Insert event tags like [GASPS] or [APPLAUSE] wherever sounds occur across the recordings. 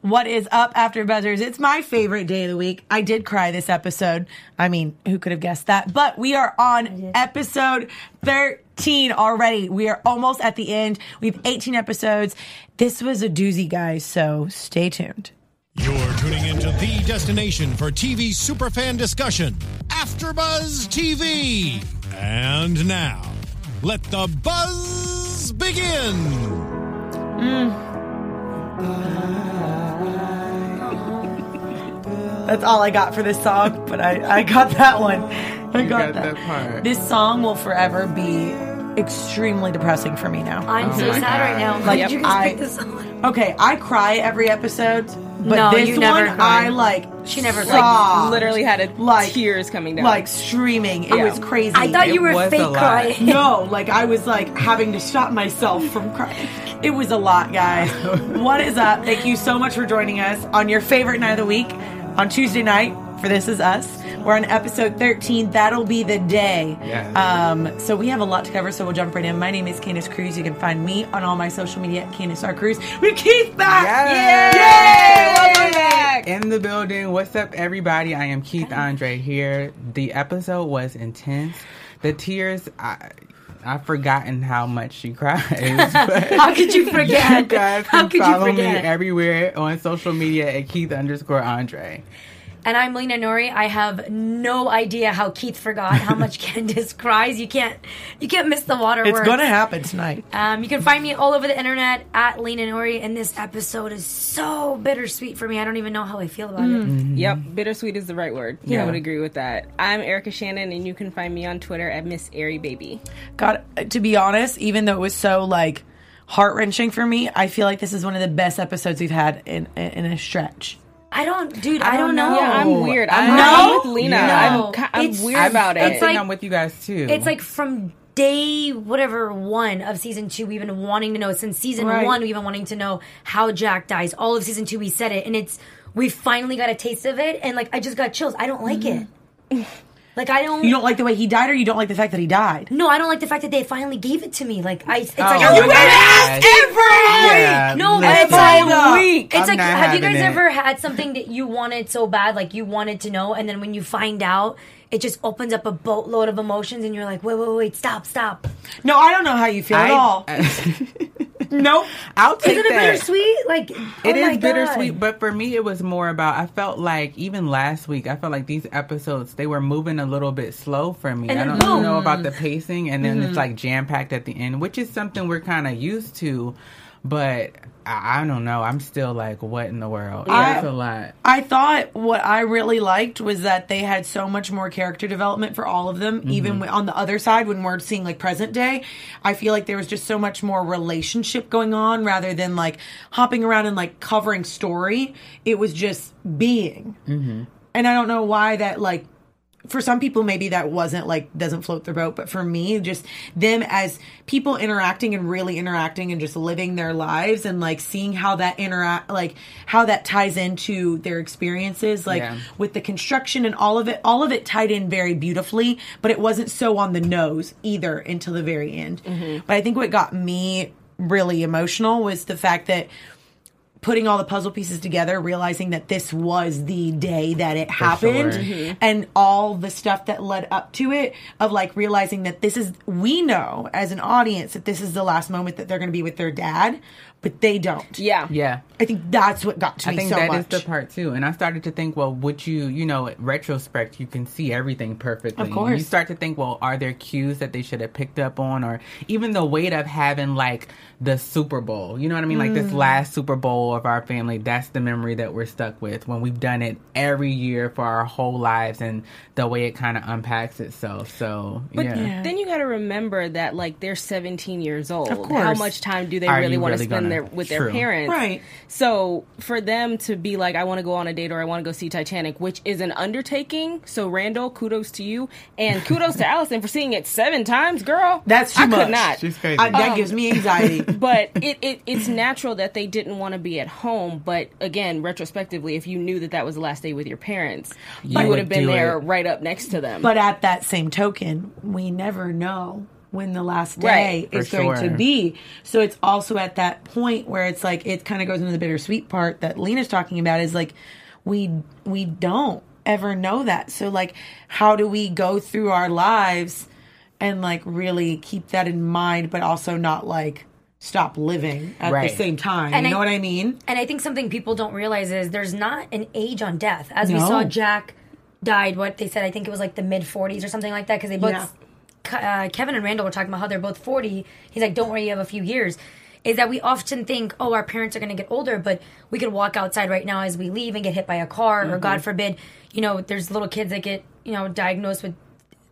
What is up after buzzers? It's my favorite day of the week. I did cry this episode. I mean, who could have guessed that? But we are on episode 13 already. We are almost at the end. We have 18 episodes. This was a doozy, guys, so stay tuned. You're tuning into the destination for TV superfan discussion, AfterBuzz TV. And now, let the buzz begin. Mm. [LAUGHS] That's all I got for this song, but I, I got that one. I got, got that part. This song will forever be extremely depressing for me now. I'm oh so my sad right now. Like, Why did you guys I- pick this song? Okay, I cry every episode, but No, this you never one cry. I like. She never sobbed, literally had a Like- tears coming down. like streaming. It Yeah. was crazy. I thought It you were fake crying. no, like I was like having to stop myself from crying. It was a lot, guys. [LAUGHS] what is up? Thank you so much for joining us on your favorite night of the week on Tuesday night for This Is Us. We're on episode 13. That'll be the day. Yes. Um, so we have a lot to cover, so we'll jump right in. My name is Candace Cruz. You can find me on all my social media at Candace R. Cruz. With Keith back! Yes. Yay! Welcome back! In the building. What's up, everybody? I am Keith Andre here. The episode was intense. The tears, I, I've forgotten how much she cries. [LAUGHS] How could you forget? [LAUGHS] you guys How can could you follow me everywhere on social media at Keith underscore Andre. And I'm Lena Nori. I have no idea how Keith forgot how much [LAUGHS] Candace cries. You can't, you can't miss the waterworks. It's gonna happen tonight. Um, you can find me all over the internet at Lena Nori, and this episode is so bittersweet for me. I don't even know how I feel about Mm. it. Yep, bittersweet is the right word. Yeah. I would agree with that. I'm Erica Shannon, and you can find me on Twitter at Miss Airy Baby. God, to be honest, even though it was so like heart wrenching for me, I feel like this is one of the best episodes we've had in in a stretch. I don't, dude. I, don't know. Yeah, I'm weird. I'm, No? With Lena. No. I'm, I'm It's- weird I'm- about it. it's think like- I'm with you guys too. It's like from day whatever one of season two, we've been wanting to know since season Right. one. We've been wanting to know how Jack dies. All of season two, we said it, and it's we finally got a taste of it, and like I just got chills. I don't like mm-hmm. it. [LAUGHS] Like I don't. You don't like the way he died, or you don't like the fact that he died. no, I don't like the fact that they finally gave it to me. Like I, it's Oh like my I- gosh. every Yeah, No, but listen. it's like up. It's I'm like, have you guys it. ever had something that you wanted so bad, like you wanted to know, and then when you find out, it just opens up a boatload of emotions, and you're like, wait, wait, wait, stop, stop. No, I don't know how you feel at all. [LAUGHS] [LAUGHS] Nope. [LAUGHS] I'll take Isn't it that. bittersweet? Like It oh is bittersweet, but for me, it was more about. I felt like even last week, I felt like these episodes they were moving a little bit slow for me. And I don't boom. know about the pacing, and then Mm-hmm. it's like jam packed at the end, which is something we're kind of used to. But I, I don't know. I'm still like, what in the world? I- That's a lot. I thought what I really liked was that they had so much more character development for all of them. Mm-hmm. Even on the other side, when we're seeing like present day, I feel like there was just so much more relationship going on rather than like hopping around and like covering story. It was just being. Mm-hmm. And I don't know why that like for some people maybe that wasn't like doesn't float their boat but for me just them as people interacting and really interacting and just living their lives and like seeing how that interact like how that ties into their experiences like Yeah. with the construction and all of it all of it tied in very beautifully but it wasn't so on the nose either until the very end mm-hmm. but i think what got me really emotional was the fact that putting all the puzzle pieces together, realizing that this was the day that it happened, sure. and all the stuff that led up to it, of like realizing that this is, we know as an audience that this is the last moment that they're going to be with their dad, but they don't. Yeah. Yeah. I think that's what got to I me think so that is much. the part too. And I started to think, well, would you, you know, in retrospect, you can see everything perfectly. Of course. You start to think, well, are there cues that they should have picked up on, or even the weight of having like the Super Bowl? You know what I mean? Like Mm. this last Super Bowl of our family. That's the memory that we're stuck with when we've done it every year for our whole lives, and the way it kind of unpacks itself. So but yeah. Then you got to remember that like they're 17 years old. Of course. How much time do they Are really you want really to spend gonna- their with True. their parents? Right. So for them to be like, I want to go on a date or I want to go see Titanic, which is an undertaking. So Randall, kudos to you, and kudos to Allison for seeing it seven times, girl. That's too I much. could not. She's crazy. I, that Um, gives me anxiety. [LAUGHS] but it, it it's natural that they didn't want to be at home. But again, retrospectively, if you knew that that was the last day with your parents, you But- would have been there it. right up next to them. but at that same token, we never know when the last day Right. is For going to be. So it's also at that point where it's like it kind of goes into the bittersweet part that Lena's talking about is like we we don't ever know that. So like how do we go through our lives and like really keep that in mind but also not like stop living at Right. the same time. And you know I- what I mean? And I think something people don't realize is there's not an age on death. As we saw, Jack died. What they said, I think it was like the mid 40s or something like that. Because they both, uh, Kevin and Randall were talking about how they're both 40. He's like, "Don't worry, you have a few years." Is that we often think, "Oh, our parents are going to get older," but we could walk outside right now as we leave and get hit by a car, or God forbid, you know, there's little kids that get you know diagnosed with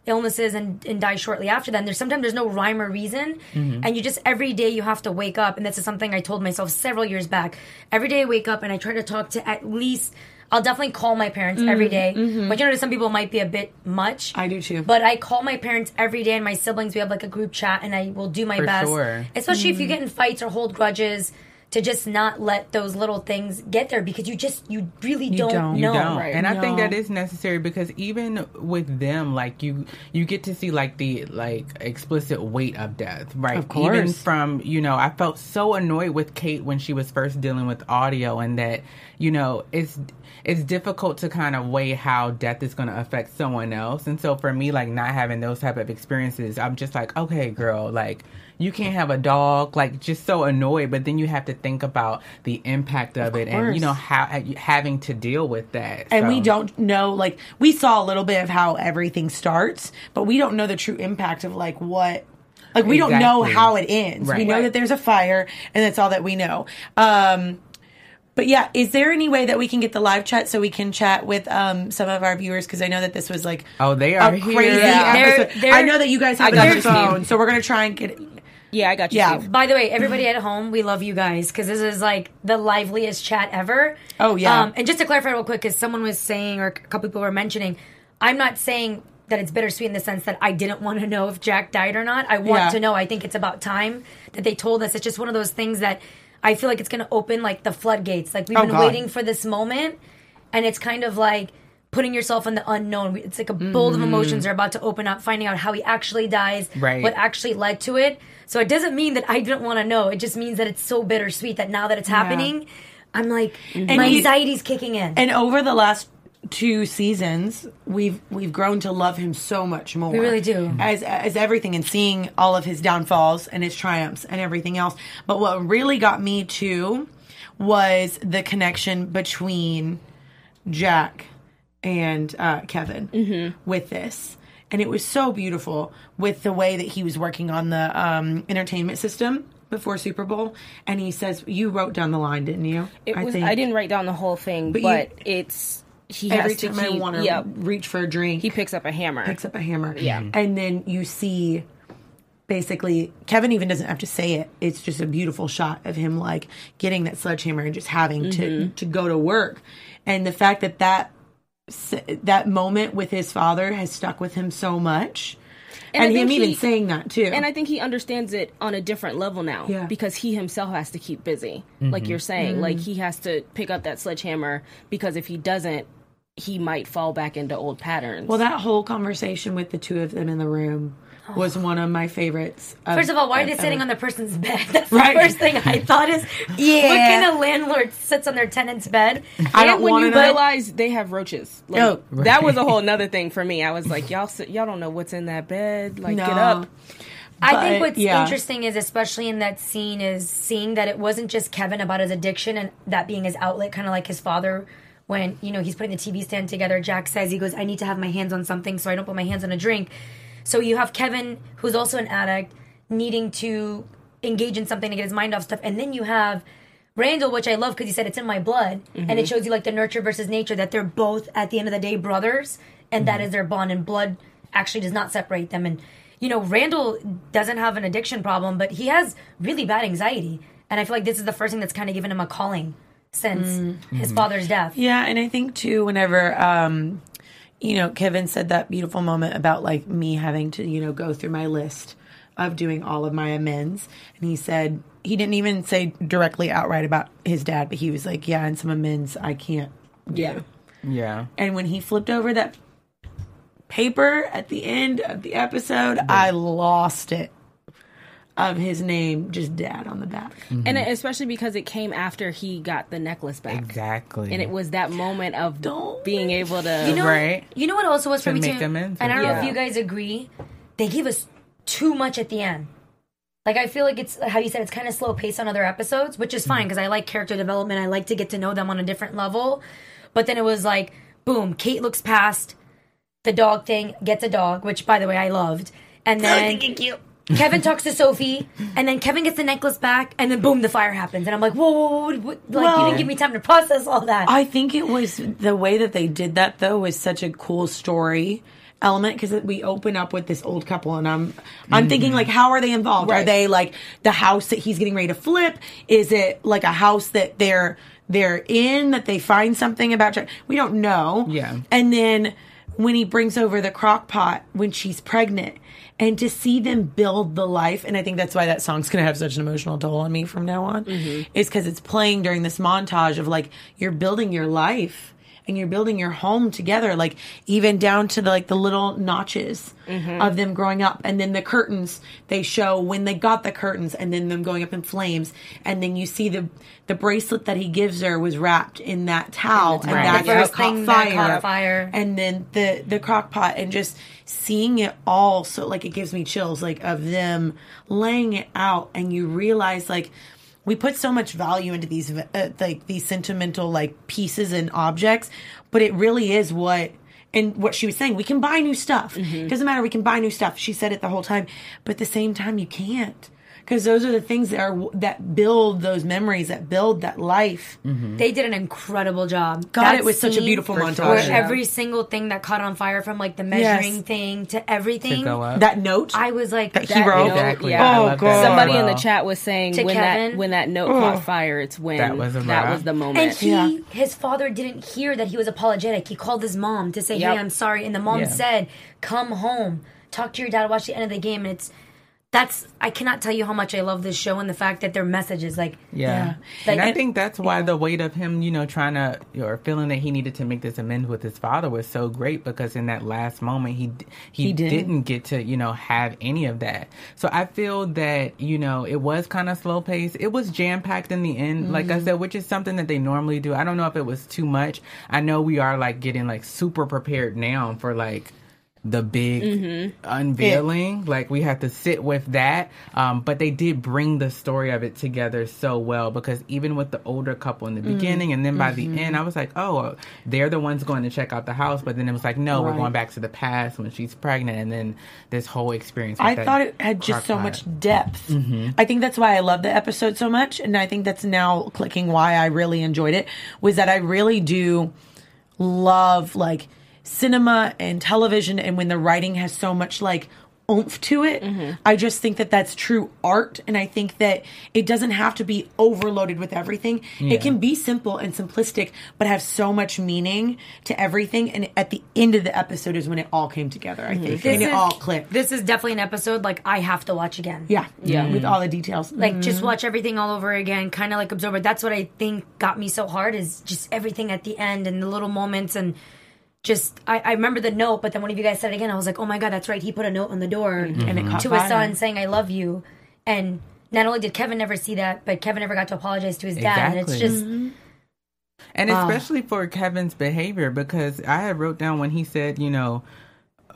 illnesses and, and die shortly after them. There's sometimes there's no rhyme or reason, and you just every day you have to wake up. And this is something I told myself several years back. Every day I wake up and I try to talk to at least. I'll definitely call my parents every mm-hmm. day. Mm-hmm. but you know, to some people it might be a bit much. I do too. But I call my parents every day and my siblings. We have like a group chat, and I will do my For best, sure. especially if you mm-hmm. get in fights or hold grudges. To just not let those little things get there because you just you really don't, don't. You know. don't, Right. and I think that is necessary because even with them, like you, you get to see like the like explicit weight of death, right? Of course. Even from you know, I felt so annoyed with Kate when she was first dealing with audio, and that you know, it's it's difficult to kind of weigh how death is going to affect someone else, and so for me, like not having those type of experiences, I'm just like, okay, girl, like you can't have a dog, like just so annoyed, but then you have to think about the impact of, it, and you know how having to deal with that, and we don't know like we saw a little bit of how everything starts but we don't know the true impact of like what like we don't know how it ends. We Right. know that there's a fire and that's all that we know. Um but yeah is there any way that we can get the live chat so we can chat with um some of our viewers because i know that this was like Oh, they a are here. crazy Yeah. They're- they're- i know that you guys have I it got on your Steve. phone so we're gonna try and get Yeah, I got you. Yeah. Steve. By the way, everybody at home, we love you guys because this is like the liveliest chat ever. Oh, yeah. Um, and just to clarify real quick, because someone was saying, or a couple people were mentioning, I'm not saying that it's bittersweet in the sense that I didn't want to know if Jack died or not. I want Yeah. to know. I think it's about time that they told us. It's just one of those things that I feel like it's going to open like the floodgates. Like we've Oh, been God. waiting for this moment, and it's kind of like putting yourself in the unknown. It's like a bowl of emotions mm-hmm. are about to open up, finding out how he actually dies, Right. what actually led to it. So it doesn't mean that I didn't want to know. It just means that it's so bittersweet that now that it's happening, I'm like my he- anxiety's kicking in. and over the last two seasons we've we've grown to love him so much more. We really do. as as everything and seeing all of his downfalls and his triumphs and everything else. But what really got me too was the connection between jack and uh, kevin with this. And it was so beautiful with the way that he was working on the um, entertainment system before super bowl. And he says you wrote down the line didn't you? It was, I, didn't write down the whole thing, But but, you- it's he every has to time I keep. want to yep, reach for a drink, he picks up a hammer. picks up a hammer. Yeah. And then you see basically Kevin even doesn't have to say it. It's just a beautiful shot of him like getting that sledgehammer and just having to Mm-hmm. to go to work. And the fact that that that moment with his father has stuck with him so much. And And, him think even he- saying that too. And I think he understands it on a different level now Yeah. because he himself has to keep busy. Like you're saying, Mm-hmm. like he has to pick up that sledgehammer because if he doesn't, he might fall back into old patterns. well, that whole conversation with the two of them in the room was one of my favorites. First of all, why are they sitting on the person's bed? [LAUGHS] That's Right. the first thing I thought is, [LAUGHS] Yeah. what kind of landlord sits on their tenant's bed? I and don't when want you to know. realize they have roaches, like, Oh, that was a whole nother thing for me. I was like, y'all, sit- y'all don't know what's in that bed. Like, get No. up. I think what's yeah. interesting is, especially in that scene, is seeing that it wasn't just Kevin about his addiction and that being his outlet, kind of like his father. When you know he's putting the TV stand together, Jack says he goes, "I need to have my hands on something, so I don't put my hands on a drink." So you have Kevin, who's also an addict, needing to engage in something to get his mind off stuff, and then you have Randall, which I love because he said it's in my blood, and it mm-hmm. shows you like the nurture versus nature that they're both at the end of the day brothers, and that mm-hmm. is their bond, and blood actually does not separate them. And you know, Randall doesn't have an addiction problem, but he has really bad anxiety, and I feel like this is the first thing that's kind of given him a calling since his father's death. Yeah, and I think too, whenever um, you know, Kevin said that beautiful moment about like me having to, you know, go through my list of doing all of my amends, and he said he didn't even say directly outright about his dad, but he was like, "Yeah, and some amends I can't." do." Yeah. Yeah. And when he flipped over that paper at the end of the episode, I lost it. Of his name, just dad on the back. and especially because it came after he got the necklace back. Exactly. And it was that moment of Don't being able to. You know, Right. You know what also was for To me make too, amends and I don't with know if you guys agree. They give us too much at the end. Like I feel like it's how you said it's kind of slow paced on other episodes, which is Mm-hmm. fine because I like character development. I like to get to know them on a different level. But then it was like, boom, Kate looks past the dog thing, gets a dog, which by the way I loved, and [LAUGHS] then Kevin talks to Sophie, and then Kevin gets the necklace back, and then boom, the fire happens, and I'm like, whoa, whoa, whoa, whoa, like Well- you didn't give me time to process all that. I think it was the way that they did that though was such a cool story element because we open up with this old couple and I'm I'm thinking like how are they involved? Are they like the house that he's getting ready to flip? Is it like a house that they're they're in that they find something about? We don't know. Yeah. And then when he brings over the crock pot when she's pregnant and to see them build the life and i think that's why that song's going to have such an emotional toll on me from now on mm-hmm. is because it's playing during this montage of like you're building your life and you're building your home together like even down to the like the little notches mm-hmm. of them growing up. And then the curtains they show when they got the curtains and then them going up in flames. And then you see the the bracelet that he gives her was wrapped in that towel and Right. that's The what first thing that fire caught fire. and then the the crock pot and just seeing it all. So like it gives me chills like of them laying it out. And you realize like we put so much value into these uh, like these sentimental like pieces and objects but it really is what and what she was saying we can buy new stuff. Doesn't matter we can buy new stuff. She said it the whole time but at the same time you can't because those are the things that are that build those memories that build that life mm-hmm. They did an incredible job. god That it was such a beautiful montage sure. Where Yeah. every single thing that caught on fire, from like the measuring Yes. thing to everything, to that note I was like, That he that- wrote? exactly. Yeah. Oh, love that God. as Somebody in the chat was saying To when Kevin? that when that note caught oh. fire, it's when That was that was the moment. And he, Yeah. his father didn't hear that he was apologetic. He called his mom to say, Yep. "Hey, I'm sorry," and the mom Yeah. said, "Come home, talk to your dad, watch the end of the game." And it's that's I cannot tell you how much I love this show and the fact that their message is like Yeah. Like- and I think that's why the weight of him, you know, trying to or feeling that he needed to make this amends with his father was so great because in that last moment he he, He didn't. didn't. get to, you know, have any of that. So I feel that, you know, it was kind of slow paced. It was jam packed in the end, like I mm-hmm. said, which is something that they normally do. I don't know if it was too much. I know we are like getting like super prepared now for like the big mm-hmm. unveiling. Like we have to sit with that. Um, but they did bring the story of it together so well because even with the older couple in the mm-hmm. beginning and then by the end, mm-hmm. I was like, oh, uh, they're the ones going to check out the house. But then it was like, no, we're going back to the past when she's pregnant, and then this whole experience. I thought it had just so much depth. I think that's why I love the episode so much, and I think that's now clicking why I really enjoyed it was that I really do love like cinema and television, and when the writing has so much like oomph to it. I just think that that's true art, and I think that it doesn't have to be overloaded with everything. It can be simple and simplistic, but have so much meaning to everything. And at the end of the episode is when it all came together. I mm-hmm. think, and it all clicked. This is definitely an episode like I have to watch again. Yeah, yeah, with all the details. Like just mm-hmm. watch everything all over again, kind of like absorb it. That's what I think got me so hard is just everything at the end and the little moments and just I, I remember the note, but then one of you guys said it again. I was like, oh my god, that's right. He put a note on the door and it mm-hmm. caught to his son saying, "I love you," and not only did Kevin never see that, but Kevin never got to apologize to his dad. And it's Exactly. just mm-hmm. And especially for Kevin's behavior, because I had wrote down when he said, you know,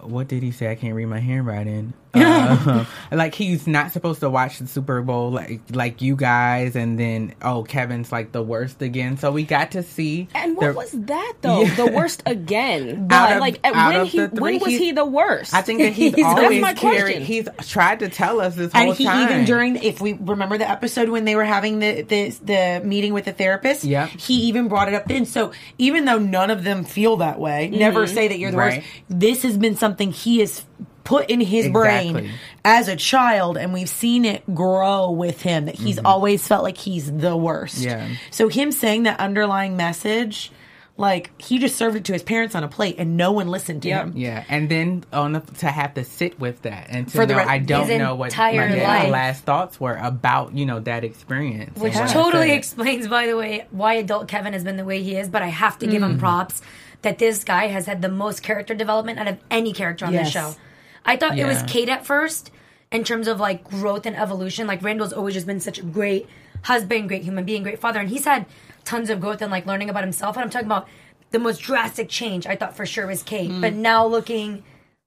what did he say? I can't read my handwriting. Uh, [LAUGHS] like he's not supposed to watch the Super Bowl like like you guys, and then oh Kevin's like the worst again. So we got to see. And what the- was that though? Yeah. The worst again. [LAUGHS] Out But, of- like when he three, when was he the worst? I think that he's [LAUGHS] He's- that's always my carried. He's tried to tell us this whole and he time. even during if we remember the episode when they were having the the, the meeting with the therapist yeah, he even brought it up then so even though none of them feel that way never say that you're the Right. worst this has been something he has put in his brain as a child and we've seen it grow with him that he's always felt like he's the worst Yeah. so him saying that underlying message Like he just served it to his parents on a plate, and no one listened to Yep. him. Yeah, and then on the, to have to sit with that and to For the know rest- I don't know what entire my life. last thoughts were about you know that experience, Which and what I totally explains, by the way, why adult Kevin has been the way he is. But I have to give Mm-hmm. him props that this guy has had the most character development out of any character on Yes. the show. I thought it was Kate at first in terms of like growth and evolution. Like Randall's always just been such a great husband, great human being, great father, and he's had tons of growth and like learning about himself. And I'm talking about the most drastic change. I thought for sure was Kate, Mm. but now looking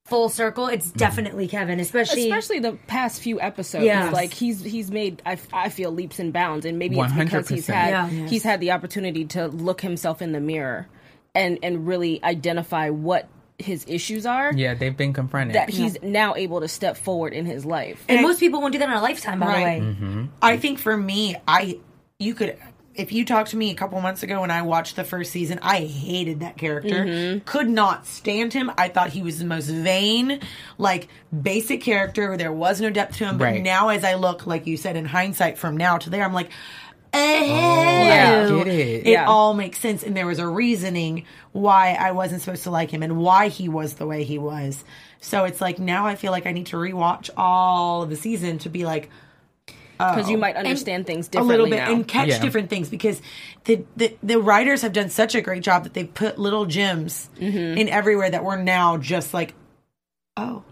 full circle, it's definitely Kevin, especially. especially the past few episodes. Yes. Like he's he's made I, I feel leaps and bounds, and maybe it's because he's had Yeah. he's had the opportunity to look himself in the mirror and and really identify what his issues are. Yeah, they've been confronted. That he's now able to step forward in his life. and most people won't do that in a lifetime, by Right. the Mm-hmm. way. I think for me, I you could if you talked to me a couple months ago when I watched the first season, I hated that character. Mm-hmm. Could not stand him. I thought he was the most vain, like basic character. Where there was no depth to him. But now, as I look, like you said, in hindsight, from now to there, I'm like. Oh, yeah, get it. It Yeah. all makes sense, and there was a reasoning why I wasn't supposed to like him and why he was the way he was. So it's like now I feel like I need to rewatch all of the season to be like, Because you might understand things a little bit now. and catch Yeah. different things because the, the the writers have done such a great job that they've put little gems Mm-hmm. in everywhere that we're now just like oh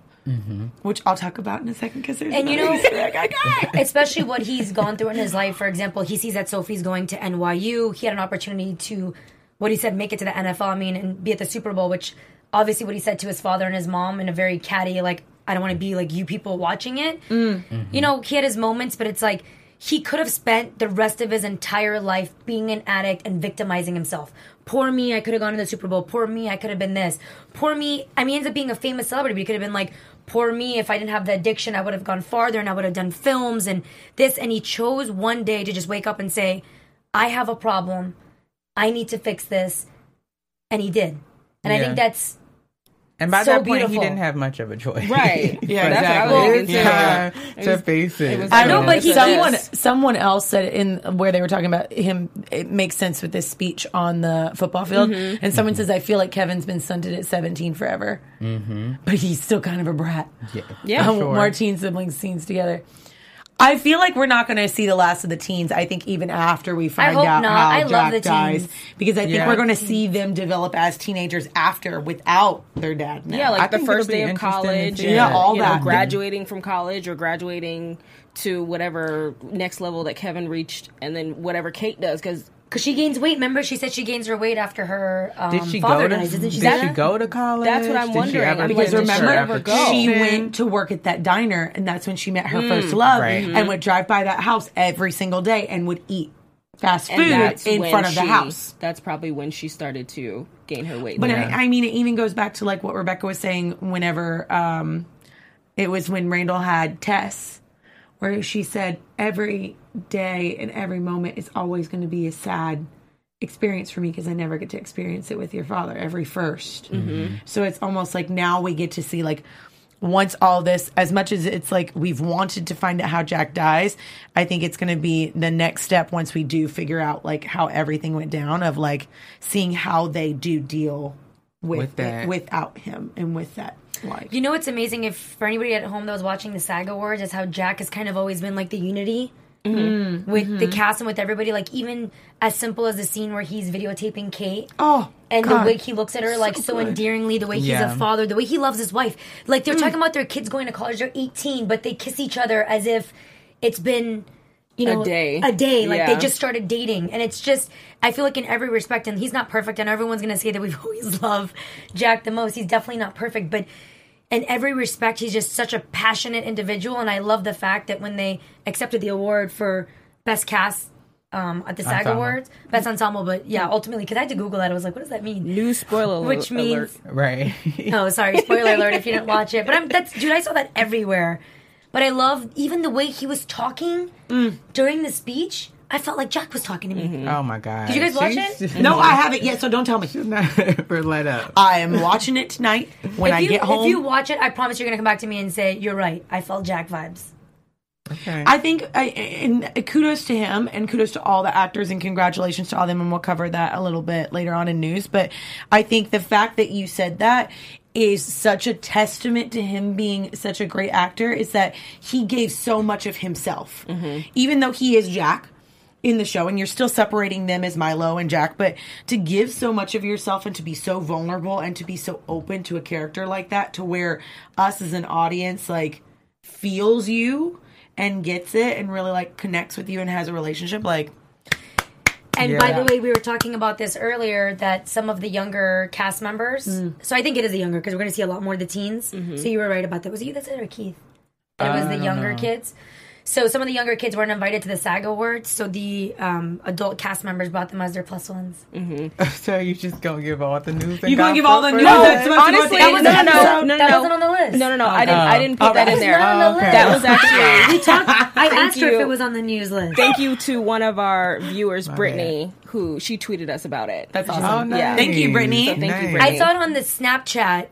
which I'll talk about in a second because there's And you know- Easter egg I got. [LAUGHS] especially what he's gone through in his life. For example, he sees that Sophie's going to NYU. He had an opportunity to, what he said, make it to the NFL. I mean, and be at the Super Bowl, which obviously what he said to his father and his mom in a very catty, like, I don't want to be like you people watching it. Mm. You mm-hmm. know, he had his moments, but it's like he could have spent the rest of his entire life being an addict and victimizing himself. Poor me, I could have gone to the Super Bowl. Poor me, I could have been this. Poor me, I mean, he ends up being a famous celebrity, but he could have been like, poor me, if I didn't have the addiction, I would have gone farther and I would have done films and this. And he chose one day to just wake up and say, I have a problem. I need to fix this. And he did. And I think that's and by so that point, he didn't have much of a choice. Right. [LAUGHS] Yeah, That's exactly. what I was thinking too. Yeah, It to was- face it. it was I like- know, Yeah, but it's a someone mess. someone else said in where they were talking about him. It makes sense with this speech on the football field, Mm-hmm. and someone says, "I feel like Kevin's been stunted at 17 forever, mm-hmm. but he's still kind of a brat." yeah, Yeah. Um, sure. more teen siblings scenes together. I feel like we're not going to see the last of the teens. I think even after we find hope out not. how I love Jack the dies, teens. because I think Yeah. we're going to see them develop as teenagers after without their dad. Now. Yeah, I like the first day of college. and, Yeah, all you know, that. graduating from college or graduating to whatever next level that Kevin reached, and then whatever Kate does. Because because she gains weight. Remember, she said she gains her weight after her um, Did she father go to? dies. Didn't she did say she go to college? That's what I'm Did wondering. ever I'm like, Because did she remember, ever go? she went to work at that diner, and that's when she met her first love, Right. and would drive by that house every single day and would eat fast food in front of the house. That's probably when she started to gain her weight. But Yeah. I, I mean, it even goes back to like what Rebecca was saying. Whenever um, it was when Randall had Tess, where she said every day and every moment is always going to be a sad experience for me because I never get to experience it with your father every 1st mm-hmm. So it's almost like now we get to see like once all this, as much as it's like we've wanted to find out how Jack dies, I think it's going to be the next step once we do figure out like how everything went down of like seeing how they do deal with, With that. it without him and with that life. You know what's amazing if for anybody at home that was watching the SAG Awards is how Jack has kind of always been like the unity Mm-hmm. with the cast and with everybody. Like even as simple as the scene where he's videotaping Kate. Oh, And God. the way he looks at her, like so, good. endearingly, the way he's a father, the way he loves his wife. Like Mm. they're talking about their kids going to college, they're 18, but they kiss each other as if it's been, you know, a day. A day. Like they just started dating. And it's just, I feel like in every respect, and he's not perfect, and everyone's going to say that we've [LAUGHS] always loved Jack the most. He's definitely not perfect, but in every respect, he's just such a passionate individual. And I love the fact that when they accepted the award for Best Cast um, at the SAG Ensemble. Awards, Best Ensemble, but yeah, ultimately, because I had to Google that. I was like, what does that mean? New spoiler [LAUGHS] alert. Which means, Right. [LAUGHS] oh, sorry, spoiler alert if you didn't watch it. But I'm that's dude, I saw that everywhere. But I love even the way he was talking during the speech. I felt like Jack was talking to me. Mm-hmm. oh my god. Did you guys watch She's- it? [LAUGHS] No, I haven't yet, so don't tell me. She's Never [LAUGHS] let up. I am watching it tonight when if I you, get home. If you watch it, I promise you're gonna come back to me and say you're right. I felt Jack vibes. Okay. I think, I, and kudos to him, and kudos to all the actors, and congratulations to all them, and we'll cover that a little bit later on in news. But I think the fact that you said that is such a testament to him being such a great actor. Is that he gave so much of himself, mm-hmm. even though he is Jack in the show and you're still separating them as Milo and Jack, but to give so much of yourself and to be so vulnerable and to be so open to a character like that to where us as an audience like feels you and gets it and really like connects with you and has a relationship like And by the way, we were talking about this earlier that some of the younger cast members. Mm. So I think it is the younger because we're going to see a lot more of the teens. Mm-hmm. So you were right about that. Was it you that said it or Keith? That it was the younger kids. So some of the younger kids weren't invited to the SAG Awards. So the um, adult cast members brought them as their plus ones. [LAUGHS] so you just gonna give all the news? and You gonna give all the news for that's that? supposed to honestly, at the end no, of no, no, that no. wasn't on the list. No, no, no. I didn't. Oh. I didn't put Oh, that that in there. not on the Oh, okay. That was actually. [LAUGHS] We talked. I asked her if it was on the news list. Thank you to one of our viewers, Brittany, who she tweeted us about it. That's awesome. Oh, nice. Yeah. Thank you, Brittany. So thank you, Brittany. I saw it on the Snapchat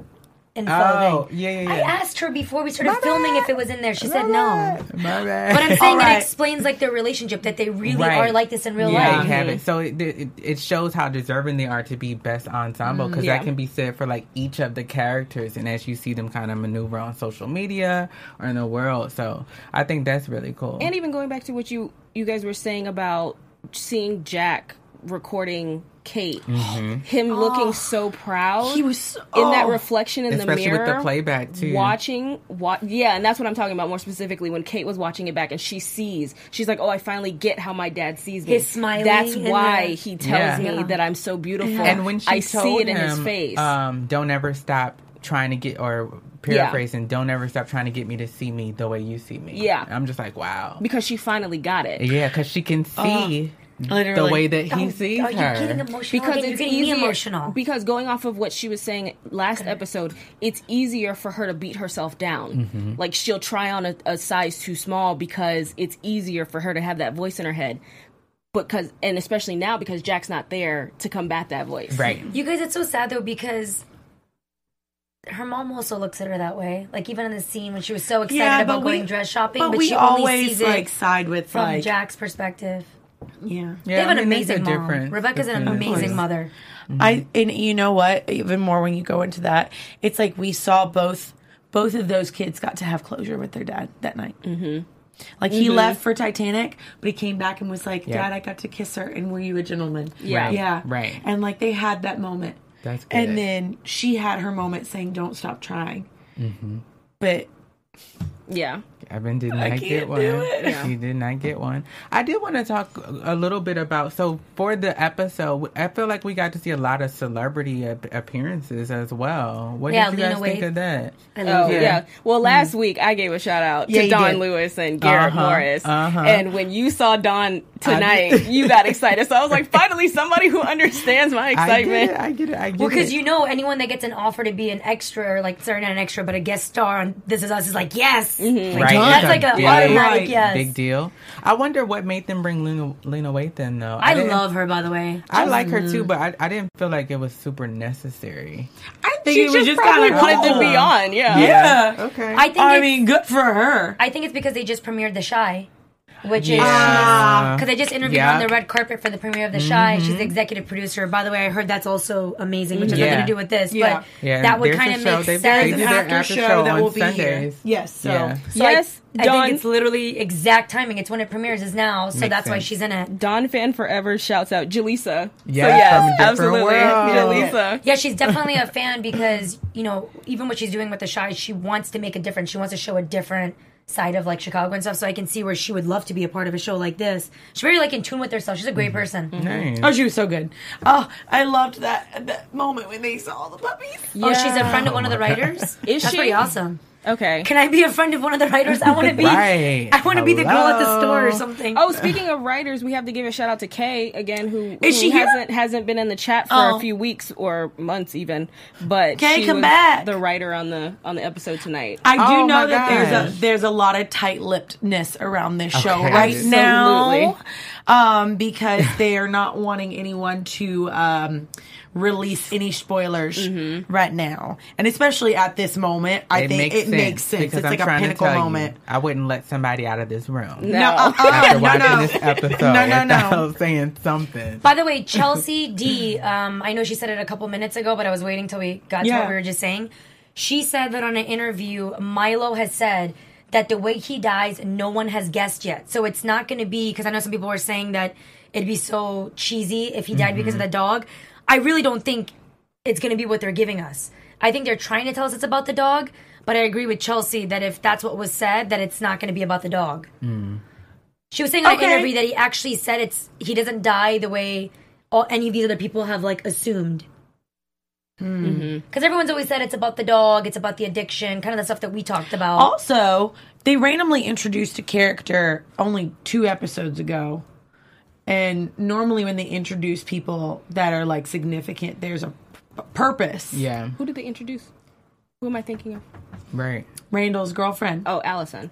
info Oh, thing. yeah, yeah, I asked her before we started My filming bad. if it was in there. She said My no. bad. My bad. But I'm saying All that right. explains like their relationship that they really Right. are like this in real yeah, life. they have it. So it, it it shows how deserving they are to be best ensemble mm, because Yeah. that can be said for like each of the characters, and as you see them kind of maneuver on social media or in the world. So I think that's really cool. and even going back to what you you guys were saying about seeing Jack recording Kate, Mm-hmm. him looking so proud. He was so- in that oh. reflection in Especially the with the playback, too. Watching, wa- yeah, and that's what I'm talking about more specifically. When Kate was watching it back, and she sees, she's like, "Oh, I finally get how my dad sees me." His smiling That's why the- he tells Yeah. me Yeah. that I'm so beautiful. and when she I told see it in him, his face, um, don't ever stop trying to get or paraphrasing, don't ever stop trying to get me to see me the way you see me. Yeah. I'm just like, wow. because she finally got it. Yeah, because she can see the literally. The way that he Oh, sees are you getting her. emotional? because again? it's you're getting easier, me emotional. Because going off of what she was saying last episode, it's easier for her to beat herself down. Mm-hmm. Like she'll try on a, a size too small because it's easier for her to have that voice in her head. Because and especially now because Jack's not there to combat that voice. Right. you guys, it's so sad though because her mom also looks at her that way. Like even in the scene when she was so excited Yeah, about we- going dress shopping, but, but, we she only always sees like it side with from like Jack's perspective. Yeah. they have I an mean, amazing mom. difference Rebecca's an between the amazing two. mother. I and you know what? Even more when you go into that, it's like we saw both both of those kids got to have closure with their dad that night. Mm-hmm. Like he left for Titanic, but he came back and was like, Yeah. "Dad, I got to kiss her, and were you a gentleman?" Yeah. Right, yeah, right. And like they had that moment, That's good. and then she had her moment saying, "Don't stop trying." Mm-hmm. But Yeah. Evan did I not can't get one. do it. She did not get one. I did want to talk a little bit about. So for the episode, I feel like we got to see a lot of celebrity ap- appearances as well. What Yeah, did you Lena guys think of that? Oh love yeah. Well, last week I gave a shout out Yeah, to Don did. Lewis and Garrett Uh-huh, Morris. uh-huh. And when you saw Don tonight, you got excited. So I was like, [LAUGHS] finally, somebody who understands my excitement. I get it. I get it. I get Well, because you know, anyone that gets an offer to be an extra, or like sorry, not an extra, but a guest star on This Is Us is like yes, Mm-hmm. Like, Right, That's like a a big- automatic Right. yes. Big deal. I wonder what made them bring Lena, Lena Waithe in though. I didn't- love her, by the way. I like her too, but I, I didn't feel like it was super necessary. I think She it was just, just kind of wanted to be on. Yeah. Yeah. Okay. I think. I mean, good for her. I think it's because they just premiered The Chi, which Yeah. is because I just interviewed Yeah. her on the red carpet for the premiere of The Chi. She's the mm-hmm. executive producer. By the way, I heard that's also amazing, which has Yeah. nothing to do with this. Yeah. But Yeah, that would kind of make They- sense. they There's do their after after show show that will be here. Sundays. Yes. So. Yeah. So Yes, I, Dawn. think it's literally exact timing. It's when it premieres is now, so Makes that's why she's in it. Don Fan Forever shouts out Jaleesa. Yes, so yes, from a different absolutely. world. Jaleesa. Yeah, she's definitely a fan because you know even what she's doing with the Chi, she wants to make a difference. She wants to show a different side of like Chicago and stuff. So I can see where she would love to be a part of a show like this. She's very like in tune with herself. She's a great mm-hmm. person. Mm-hmm. Nice. Oh, she was so good. Oh, I loved that that moment when they saw all the puppies. Oh, she's a friend of one of the writers. Is she? That's she? pretty awesome. Okay. Can I be a friend of one of the writers? I want to be. [LAUGHS] Right. I want to be the girl at the store or something. Oh, speaking of writers, we have to give a shout out to Kay again, who, Is who she here? hasn't hasn't been in the chat for Oh. a few weeks or months even. But Kay, she come was back. the writer on the on the episode tonight. I do Oh know my that there's a there's a lot of tight-lippedness around this show right Absolutely. now, um, because they are not wanting anyone to um, release any spoilers right now, and especially at this moment, I It think makes it makes sense. because It's I'm like a trying to pinnacle tell you, moment. I wouldn't let somebody out of this room No. No, uh-uh, after no, watching no. this episode No, [LAUGHS] no, no. saying something. By the way, [LAUGHS] Chelsea D, um, I know she said it a couple minutes ago, but I was waiting till we got to what we were just saying. She said that on an interview, Milo has said that the way he dies, no one has guessed yet. So it's not going to be, because I know some people were saying that it'd be so cheesy if he died because of mm-hmm. the dog. I really don't think it's going to be what they're giving us. I think they're trying to tell us it's about the dog, but I agree with Chelsea that if that's what was said, that it's not going to be about the dog. Mm. She was saying on Okay. an interview that he actually said it's he doesn't die the way all, any of these other people have like assumed. Mm-hmm. Mm-hmm. Because everyone's always said it's about the dog, it's about the addiction, kind of the stuff that we talked about. Also, they randomly introduced a character only two episodes ago. And normally, when they introduce people that are like significant, there's a p- purpose. Yeah, Who did they introduce? Who am I thinking of? Right. Randall's girlfriend. Oh, Allison.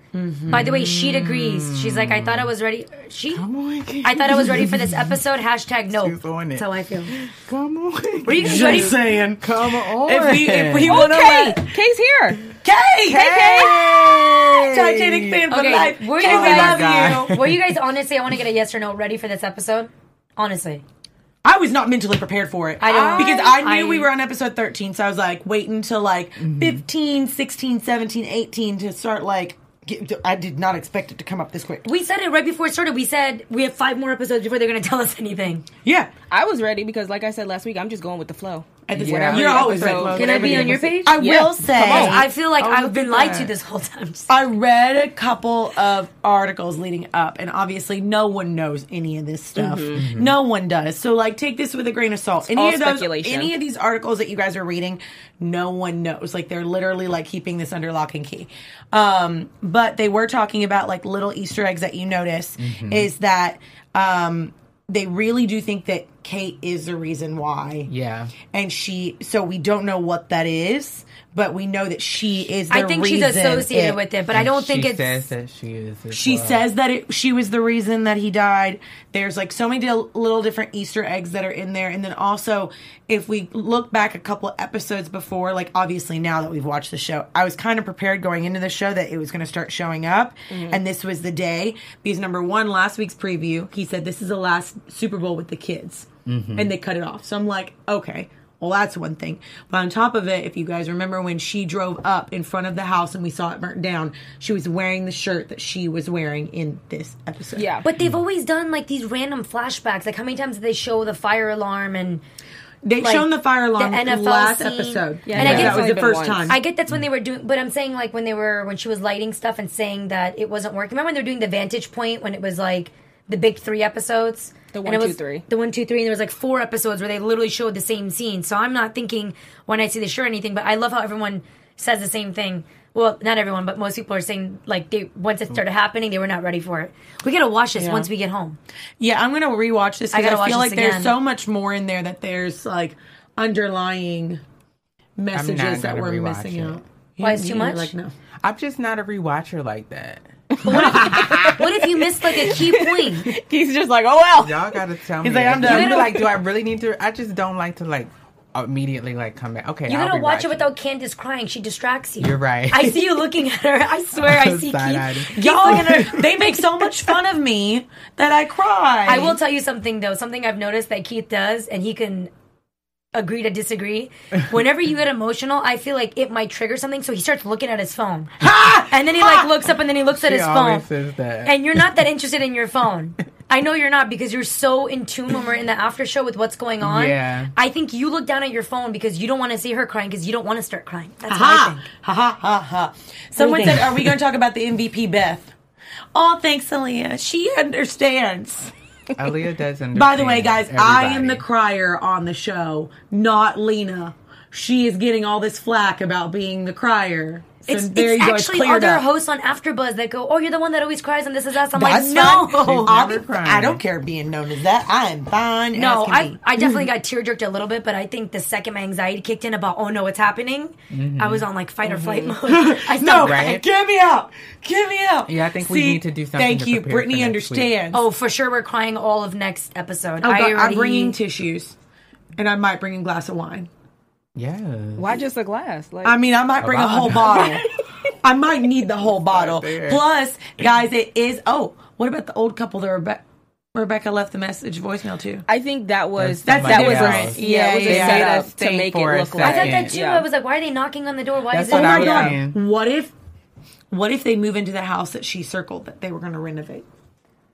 By the way, she agrees. She's like, I thought I was ready. She, Come on, Kate. I thought I was ready for this episode. Hashtag no. She's on it. That's how I feel. Come on. Were you guys ready? Just saying. Come on. If we if we Oh, want to let Kay's here. Kay, Hey! Titanic fan for Okay, life. were Kay, you we guys- love you. [LAUGHS] Were you guys honestly? I want to get a yes or no ready for this episode. Honestly, I was not mentally prepared for it. I don't- because I knew I- we were on episode 13, so I was like waiting until like Mm-hmm. 15, 16, 17, 18 to start like get, I did not expect it to come up this quick. we said it right before it started. We said we have five more episodes before they're going to tell us [LAUGHS] anything. Yeah. I was ready because, like I said last week, I'm just going with the flow. At this Yeah. You're always So- right. Can I be on your page? I Yeah. will say I feel like I've been lied to this whole time. I read a couple of articles leading up, and obviously, no one knows any of this stuff. No one does. So, like, take this with a grain of salt. Any all of those, speculation. any of these articles that you guys are reading, no one knows. Like, they're literally like keeping this under lock and key. Um, but they were talking about like little Easter eggs that you notice is that um, they really do think that Kate is the reason why Yeah. and she so we don't know what that is but we know that she is the I think she's associated it- with it, but I don't think she it's. says that she is. as she well. says that it, she was the reason that he died there's like so many dil- little different easter eggs that are in there and then also if we look back a couple episodes before like obviously now that we've watched the show i was kind of prepared going into the show that it was going to start showing up mm-hmm. and this was the day because number one last week's preview he said this is the last super bowl with the kids mm-hmm. and they cut it off so i'm like okay well, that's one thing. But on top of it, if you guys remember when she drove up in front of the house and we saw it burnt down, she was wearing the shirt that she was wearing in this episode. Yeah. But they've always done like these random flashbacks. Like how many times did they show the fire alarm and They Like, shown the fire alarm the NFL last scene. episode. Yeah, And I guess that it's was the first once. time. I get that's when they were doing, but I'm saying like when they were when she was lighting stuff and saying that it wasn't working. Remember when they were doing the vantage point when it was like the big three episodes. The And one, it two, three. The one, two, three, and there was like four episodes where they literally showed the same scene. So I'm not thinking when I see the show or anything, but I love how everyone says the same thing. Well, not everyone, but most people are saying like they once it started happening, they were not ready for it. We gotta watch this Yeah. once we get home. yeah, I'm gonna rewatch this I because gotta I, feel watch like this there's so much more in there that there's like underlying messages that we're missing it. out. Why, it's too much? Like no. I'm just not a rewatcher like that. [LAUGHS] What if you missed like a key point? He's just like, oh well. Y'all gotta tell me. He's like, I'm You done. gotta, like, do I really need to? I just don't like to like immediately like come back. Okay, You I'll gotta watch rewatch it without Candace crying. She distracts you. You're right. I see you looking at her. I swear I [LAUGHS] see Keith. Y'all, they make so much fun of me that I cry. I will tell you something though. Something I've noticed that Keith does, and he can agree to disagree. [LAUGHS] Whenever you get emotional, I feel like it might trigger something, so he starts looking at his phone, [LAUGHS] and then he like looks up, and then he looks at She his always phone, says that. and you're not that [LAUGHS] interested in your phone. I know you're not because you're so in tune when we're in the after show with what's going on. Yeah. I think you look down at your phone because you don't want to see her crying because you don't want to start crying. That's what I Ha think. ha ha ha ha. Someone think? said, "Are we going to talk about the MVP, Beth?" Oh, thanks, Aaliyah. She understands. Aaliyah does understand. By the way, guys, I am the crier on the show, not Lena. She is getting all this flack about being the crier. So It's, there it's you go. Actually cleared other up. hosts on AfterBuzz that go, "Oh, you're the one that always cries on This Is Us." I'm That's like, no, I'll be- crying. I don't care being known as that. I am fine. No, I, be. I definitely got tear jerked a little bit, but I think the second my anxiety kicked in about, oh no, what's happening, I was on like fight or flight mm-hmm. mode. [LAUGHS] I [LAUGHS] no, stopped Right? get me out. Get me out. Yeah, I think we need to do something Thank to you. Brittany for next week. understands. Oh, for sure, we're crying all of next episode. Oh, I God, already, I'm bringing tissues, and I might bring a glass of wine. Yes. Why just a glass? Like, I mean, I might bring a whole bottle. bottle. [LAUGHS] I might need the whole bottle. there. Plus, guys, it is. Oh, what about the old couple that Rebecca, Rebecca left the message voicemail to? I think that was That's that was somebody a else. yeah, it was Yeah, a yeah, yeah. setup to make it look like. I thought that too. Yeah. I was like, why are they knocking on the door? Why That's is it? what oh my god! saying. What if, what if they move into the house that she circled that they were going to renovate?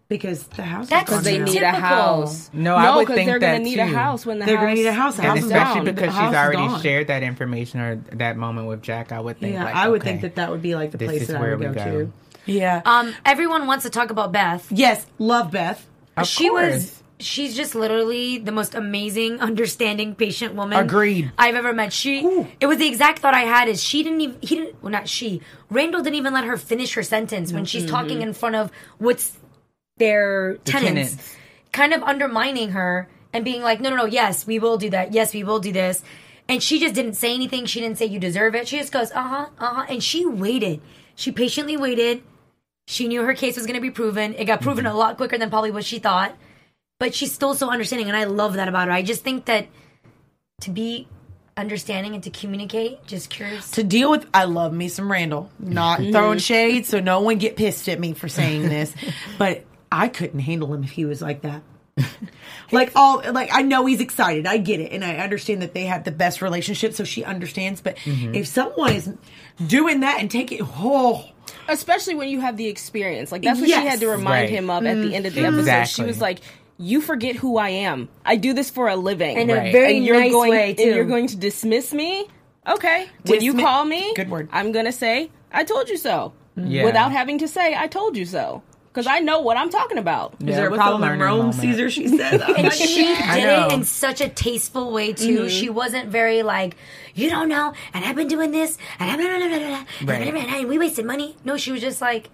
Because the house That's is gone they need a Typical. house. No, I would 'cause think they're gonna that need too. a house when the They're house gonna need a house. The And house especially gone. Because she's already gone. shared that information or that moment with Jack, I would think. Yeah, like, I would okay, think that that would be like the place that I would we go, go. to. Yeah. Um, everyone wants to talk about Beth. yes, love Beth. Of she course. was she's just literally the most amazing understanding patient woman Agreed. i've ever met she it was the exact thought i had is she didn't even he didn't well not she randall didn't even let her finish her sentence when she's talking in front of what's their The tenants, tenants. kind of undermining her and being like no no no yes we will do that yes we will do this and she just didn't say anything she didn't say you deserve it she just goes uh-huh uh-huh and she waited she patiently waited she knew her case was going to be proven. It got proven a lot quicker than probably what she thought. But she's still so understanding, and I love that about her. I just think that to be understanding and to communicate just curious. to deal with I love me some Randall. Not throwing shade, so no one get pissed at me for saying this. [LAUGHS] but I couldn't handle him if he was like that. [LAUGHS] like all like I know he's excited. I get it. And I understand that they have the best relationship, so she understands. But mm-hmm. if someone is doing that and take it oh especially when you have the experience. Like that's what Yes. she had to remind Right. him of at the end of the mm-hmm. episode. She was like, "You forget who I am. I do this for a living, In a very and you're nice going way, and you're going to dismiss me. Okay, when you call me, Good word. I'm gonna say I told you so, Yeah. without having to say I told you so, because I know what I'm talking about. is there a problem in Rome, moment. Caesar? She said. [LAUGHS] and she did it in such a tasteful way too. Mm-hmm. She wasn't very like, you don't know, and I've been doing this, and I'm blah, blah, blah, blah, blah, Right. blah, blah, and we wasted money. No, she was just like,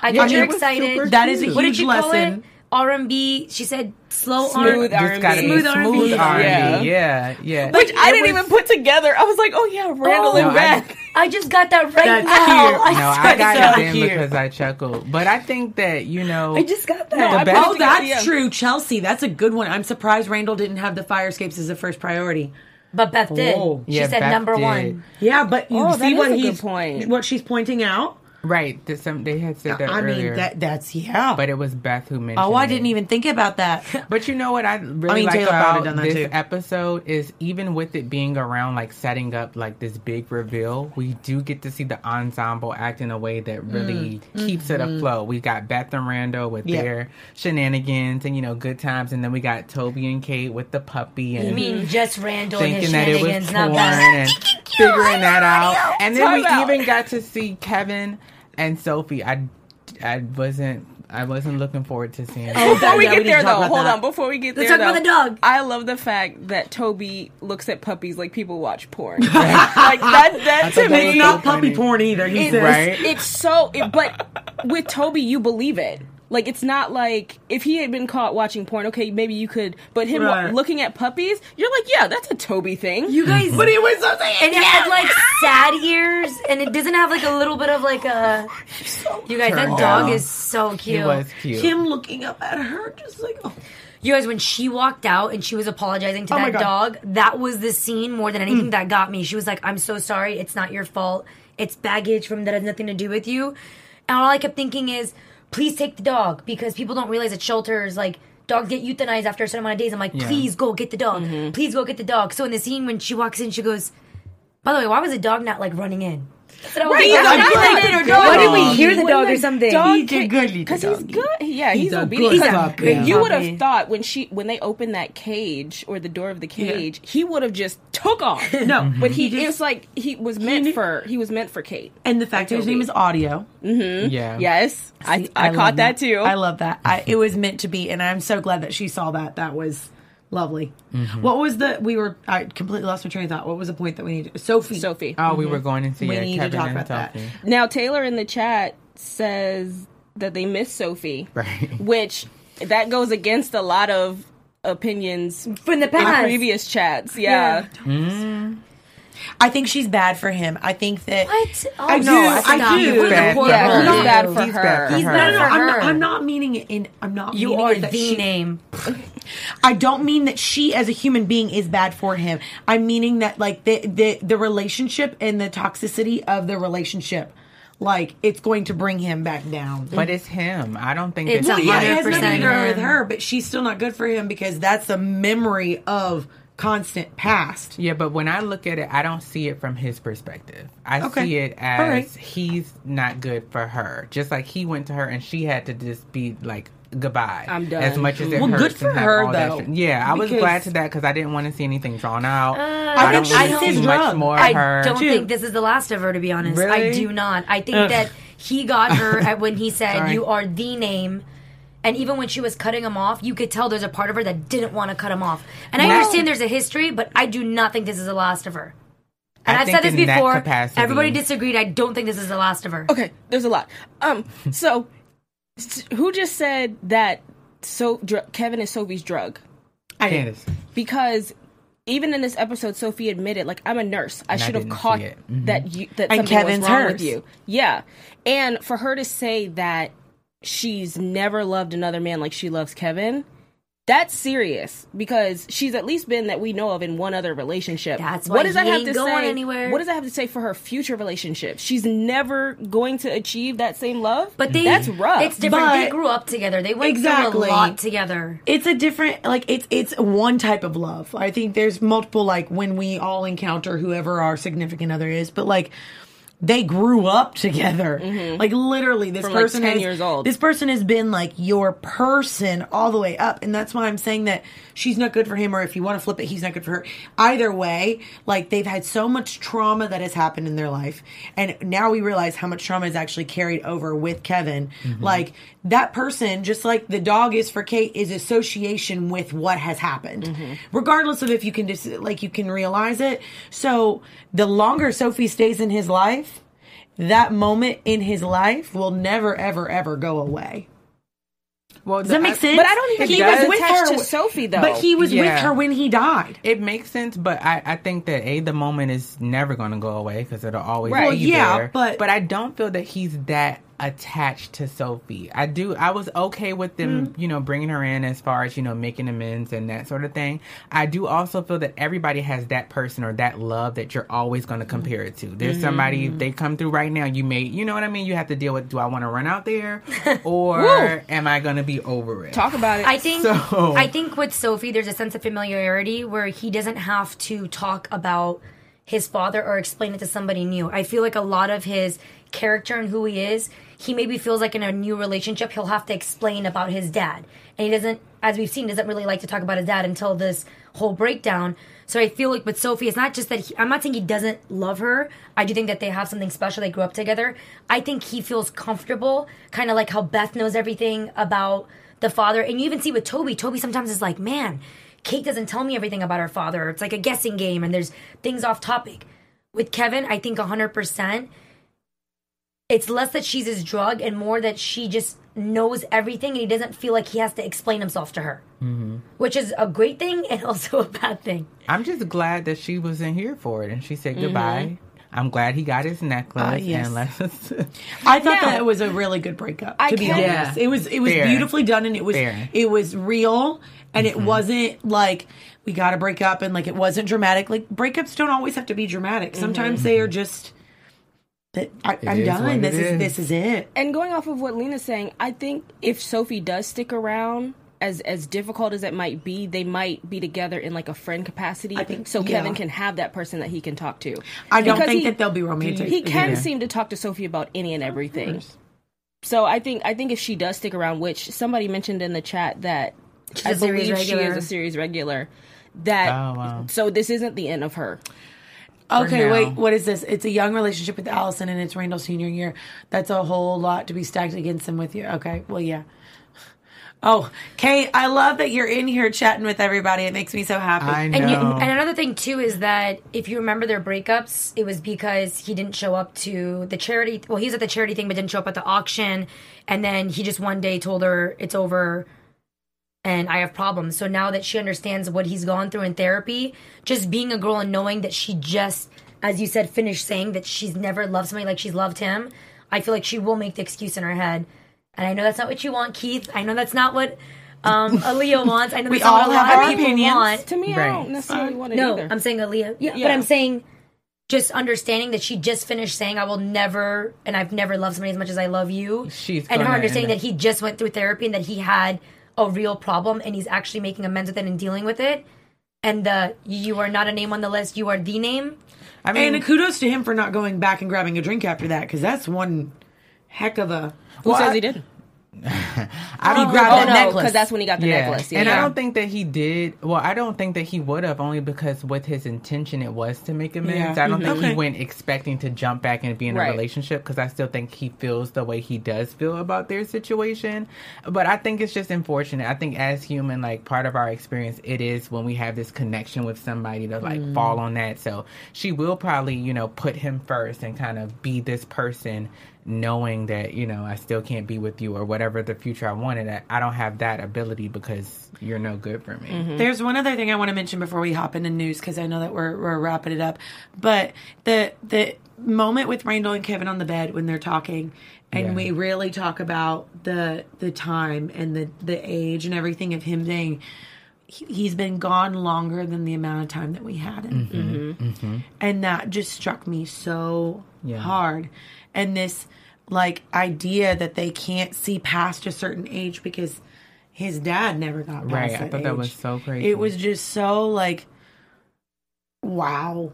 I I got mean, you it was excited. super That is a what did huge you call lesson. it? R and B. She said slow Smooth R. R- Just gotta be Smooth smooth R&B. R&B. Yeah. Yeah, yeah. Which I didn't was- even put together. I was like, "Oh yeah, Randall Oh, and No, I- Beth." I just got that right That's now. cute. I No, swear I got God. it then because I chuckled. But I think that, you know, I just got that. No, I Oh, that's yeah. true. Chelsea, that's a good one. I'm surprised Randall didn't have the fire escapes as a first priority. but Beth did. Oh. she Yeah, said Beth number did. one. Yeah, but you Oh, see what he's point. what she's pointing out. Right, that some, they had said that I earlier. mean, that that's yeah. but it was Beth who mentioned oh, I it. didn't even think about that. [LAUGHS] But you know what I really I mean, like Taylor probably about done that this too. episode is even with it being around like setting up like this big reveal, we do get to see the ensemble act in a way that really keeps it afloat. We got Beth and Randall with Mm. Yeah. their shenanigans and you know good times, and then we got Toby and Kate with the puppy and You mean just Randall and his thinking that it was shenanigans, porn not Beth? and [LAUGHS] figuring that out. And then Time we out. even got to see Kevin and Sophie. I, I wasn't. I wasn't looking forward to seeing. Oh, Before that- we yeah, get we there, though, hold that. on. Before we get Let's there, talk about the dog. I love the fact that Toby looks at puppies like people watch porn. [LAUGHS] like that. That to that me, It's not so puppy funny. porn either. He it- says. Right? It's so, it, but with Toby, you believe it. Like it's not like if he had been caught watching porn, okay, maybe you could. But him wa- looking at puppies, you're like, yeah, that's a Toby thing. You guys, But he was so saying, and it had like [LAUGHS] sad ears, and it doesn't have like a little bit of like a. You guys, that dog is so cute. He was cute. him looking up at her, just like oh. You guys, when she walked out and she was apologizing to Oh that dog, that was the scene more than anything mm. that got me. She was like, "I'm so sorry. It's not your fault. It's baggage from that has nothing to do with you." And all I kept thinking is, "Please take the dog," because people don't realize at shelters like. Dogs get euthanized after a certain amount of days. I'm like, Yeah. please go get the dog. Mm-hmm. Please go get the dog. So in the scene when she walks in, she goes, "By the way, why was the dog not like running in?" So I was Right, like, yeah, "Why not I'm running in or like, dog? Why did we hear the When dog the or something? dog He's a good because he's good. Yeah, he's, He's a obedient. good He's a puppy. good You would have thought when she when they opened that cage or the door of the cage, he would have just took off. [LAUGHS] No, but he, just- it was like he was meant knew- for he was meant for Kate. And the fact that his name is Audio. Mm-hmm. Yeah. Yes, I See, I, love caught that too. I love that. I, it was meant to be, and I'm so glad that she saw that. That was lovely. Mm-hmm. What was the? We were. I completely lost my train of thought. What was the point that we needed? Sophie. Sophie. Oh, we were going into We yeah, need to talk and about that. Now Taylor in the chat says that they miss Sophie, Right. [LAUGHS] which that goes against a lot of opinions From the past. previous chats. Yeah. I think she's bad for him. I think that. What? Oh, I no, do, I stop. do. You're Bad the poor for Yeah, he's girl. bad for He's her. bad for He's her. bad No, for I'm, her. not, I'm not meaning it in. I'm not. You meaning are it the she, name. [LAUGHS] I don't mean that she, as a human being, is bad for him. I'm meaning that like the the the relationship and the toxicity of the relationship. like it's going to bring him back down. But it's him. I don't think It's that a she- yeah, it has nothing to 100% do with her, but she's still not good for him because that's a memory of constant past. Yeah, but when I look at it, I don't see it from his perspective. I Okay. see it as All right. he's not good for her. Just like he went to her and she had to just be like goodbye. I'm done. As much as it Well, hurts good for her, though, shit. Yeah, I was glad to that because I didn't want to see anything drawn out. Uh, I don't think want she's to his much more I of her. don't Too. think this is the last of her, to be honest. I do not. I think Ugh. that he got her when he said, [LAUGHS] Sorry. "You are the name." And even when she was cutting him off, you could tell there's a part of her that didn't want to cut him off. And I Well- understand there's a history, but I do not think this is the last of her. And I I've said this think in that before. capacity- Everybody disagreed. I don't think this is the last of her. Okay, there's a lot. Um, [LAUGHS] so who just said that? So dr- Kevin is Sophie's drug I Candace. because even in this episode, Sophie admitted, like, I'm a nurse. I And I should have caught. Mhm. that you that And something Kevin's was wrong hers. with you. Yeah, and for her to say that she's never loved another man like she loves Kevin. That's serious because she's at least been that we know of in one other relationship. That's what why does that have to say? anywhere. What does that have to say for her future relationship? She's never going to achieve that same love. But they, that's rough. It's different. But- they grew up together. They went Exactly. through a lot together. it's a different like it's it's one type of love. I think there's multiple like when we all encounter whoever our significant other is, but like they grew up together. Like literally this Mm-hmm. From, like, person 10 has, years old. This person has been like your person all the way up and that's why I'm saying that she's not good for him or if you want to flip it he's not good for her. Either way, like they've had so much trauma that has happened in their life and now we realize how much trauma is actually carried over with Kevin. Like that person just like the dog is for Kate is association with what has happened. Regardless of if you can just like you can realize it. So the longer Sophie stays in his life, that moment in his life will never ever ever go away. Well, Does that make sense? But I don't even he was with her to Sophie, though. But he was with her when he died. It makes sense, but I, I think that a the moment is never going to go away because it'll always Right. Well, be yeah, there. but- but I don't feel that he's that attached to Sophie. I do. I was okay with them, Hmm. you know, bringing her in as far as you know making amends and that sort of thing. I do also feel that everybody has that person or that love that you're always going to compare it to. There's somebody Hmm. they come through right now. You may, you know what I mean. You have to deal with. Do I want to run out there, [LAUGHS] or am I going to be over it? Talk about it. I think So- I think with Sophie there's a sense of familiarity where he doesn't have to talk about his father or explain it to somebody new. I feel like a lot of his character and who he is, he maybe feels like in a new relationship he'll have to explain about his dad. And he doesn't as we've seen doesn't really like to talk about his dad until this whole breakdown. So I feel like with Sophie it's not just that he, I'm not saying he doesn't love her. I do think that they have something special. They grew up together. I think he feels comfortable, kind of like how Beth knows everything about the father. And you even see with Toby, Toby sometimes is like, man, Kate doesn't tell me everything about her father. It's like a guessing game and there's things off topic. With Kevin, I think 100%, it's less that she's his drug and more that she just knows everything and he doesn't feel like he has to explain himself to her. Mm-hmm. Which is a great thing and [LAUGHS] also a bad thing. I'm just glad that she was in here for it and she said goodbye. I'm glad he got his necklace Uh, yes. and let us. I thought Now- that it was a really good breakup. I to be honest, Yeah. it was it was Fair. beautifully done and it was Fair. it was real and it wasn't like we got to break up and like it wasn't dramatic. Like breakups don't always have to be dramatic. Sometimes they are just that I, I'm is done. what This it is, is. this is it. And going off of what Lena's saying, I think if Sophie does stick around, as as difficult as it might be, they might be together in like a friend capacity. I think- so. yeah. Kevin can have that person that he can talk to. I don't Because think he- that they'll be romantic. He can Yeah. seem to talk to Sophie about any and everything. So I think I think if she does stick around, which somebody mentioned in the chat that She's I a series believe she is a series regular. That Oh, wow. so this isn't the end of her. Okay, now. wait. What is this? It's a young relationship with Allison, and it's Randall's senior year. That's a whole lot to be stacked against him with you. Okay, well, yeah. Oh, Kate, I love that you're in here chatting with everybody. It makes me so happy. I know. And, you, and another thing too is that if you remember their breakups, it was because he didn't show up to the charity. Well, he was at the charity thing, but didn't show up at the auction. And then he just one day told her it's over, and I have problems. So now that she understands what he's gone through in therapy, just being a girl and knowing that she just, as you said, finished saying that she's never loved somebody like she's loved him. I feel like she will make the excuse in her head. And I know that's not what you want, Keith. I know that's not what um, [LAUGHS] Aaliyah wants. I know We that's not all what a have lot our of people opinions. want. To me, I don't necessarily want it No, either. I'm saying Aaliyah. Yeah, Yeah. but I'm saying just understanding that she just finished saying, I will never, and I've never loved somebody as much as I love you. She's and her understanding that he just went through therapy and that he had a real problem and he's actually making amends with it and dealing with it. And the you are not a name on the list, you are the name. I mean, And kudos to him for not going back and grabbing a drink after that, because that's one heck of a. Who Well, says I- he did? I He oh, don't grabbed Oh that no, necklace. because that's when he got the necklace. Yeah. And I don't think that he did. Well, I don't think that he would have, only because with his intention, it was to make amends. Yeah. I don't think Okay. he went expecting to jump back and be in a Right. relationship because I still think he feels the way he does feel about their situation. But I think it's just unfortunate. I think as human, like part of our experience, it is when we have this connection with somebody to like mm. fall on that. So she will probably, you know, put him first and kind of be this person knowing that you know I still can't be with you or whatever the future I wanted. I, I don't have that ability because you're no good for me. Mm-hmm. There's one other thing I want to mention before we hop into news because I know that we're we're wrapping it up. But the the moment with Randall and Kevin on the bed when they're talking, and Yeah. we really talk about the the time and the the age and everything of him saying he- he's been gone longer than the amount of time that we had him, mm-hmm. Mm-hmm. and that just struck me so Yeah. hard. And this like idea that they can't see past a certain age because his dad never got past Right, I thought that was so crazy. It was just so like, wow.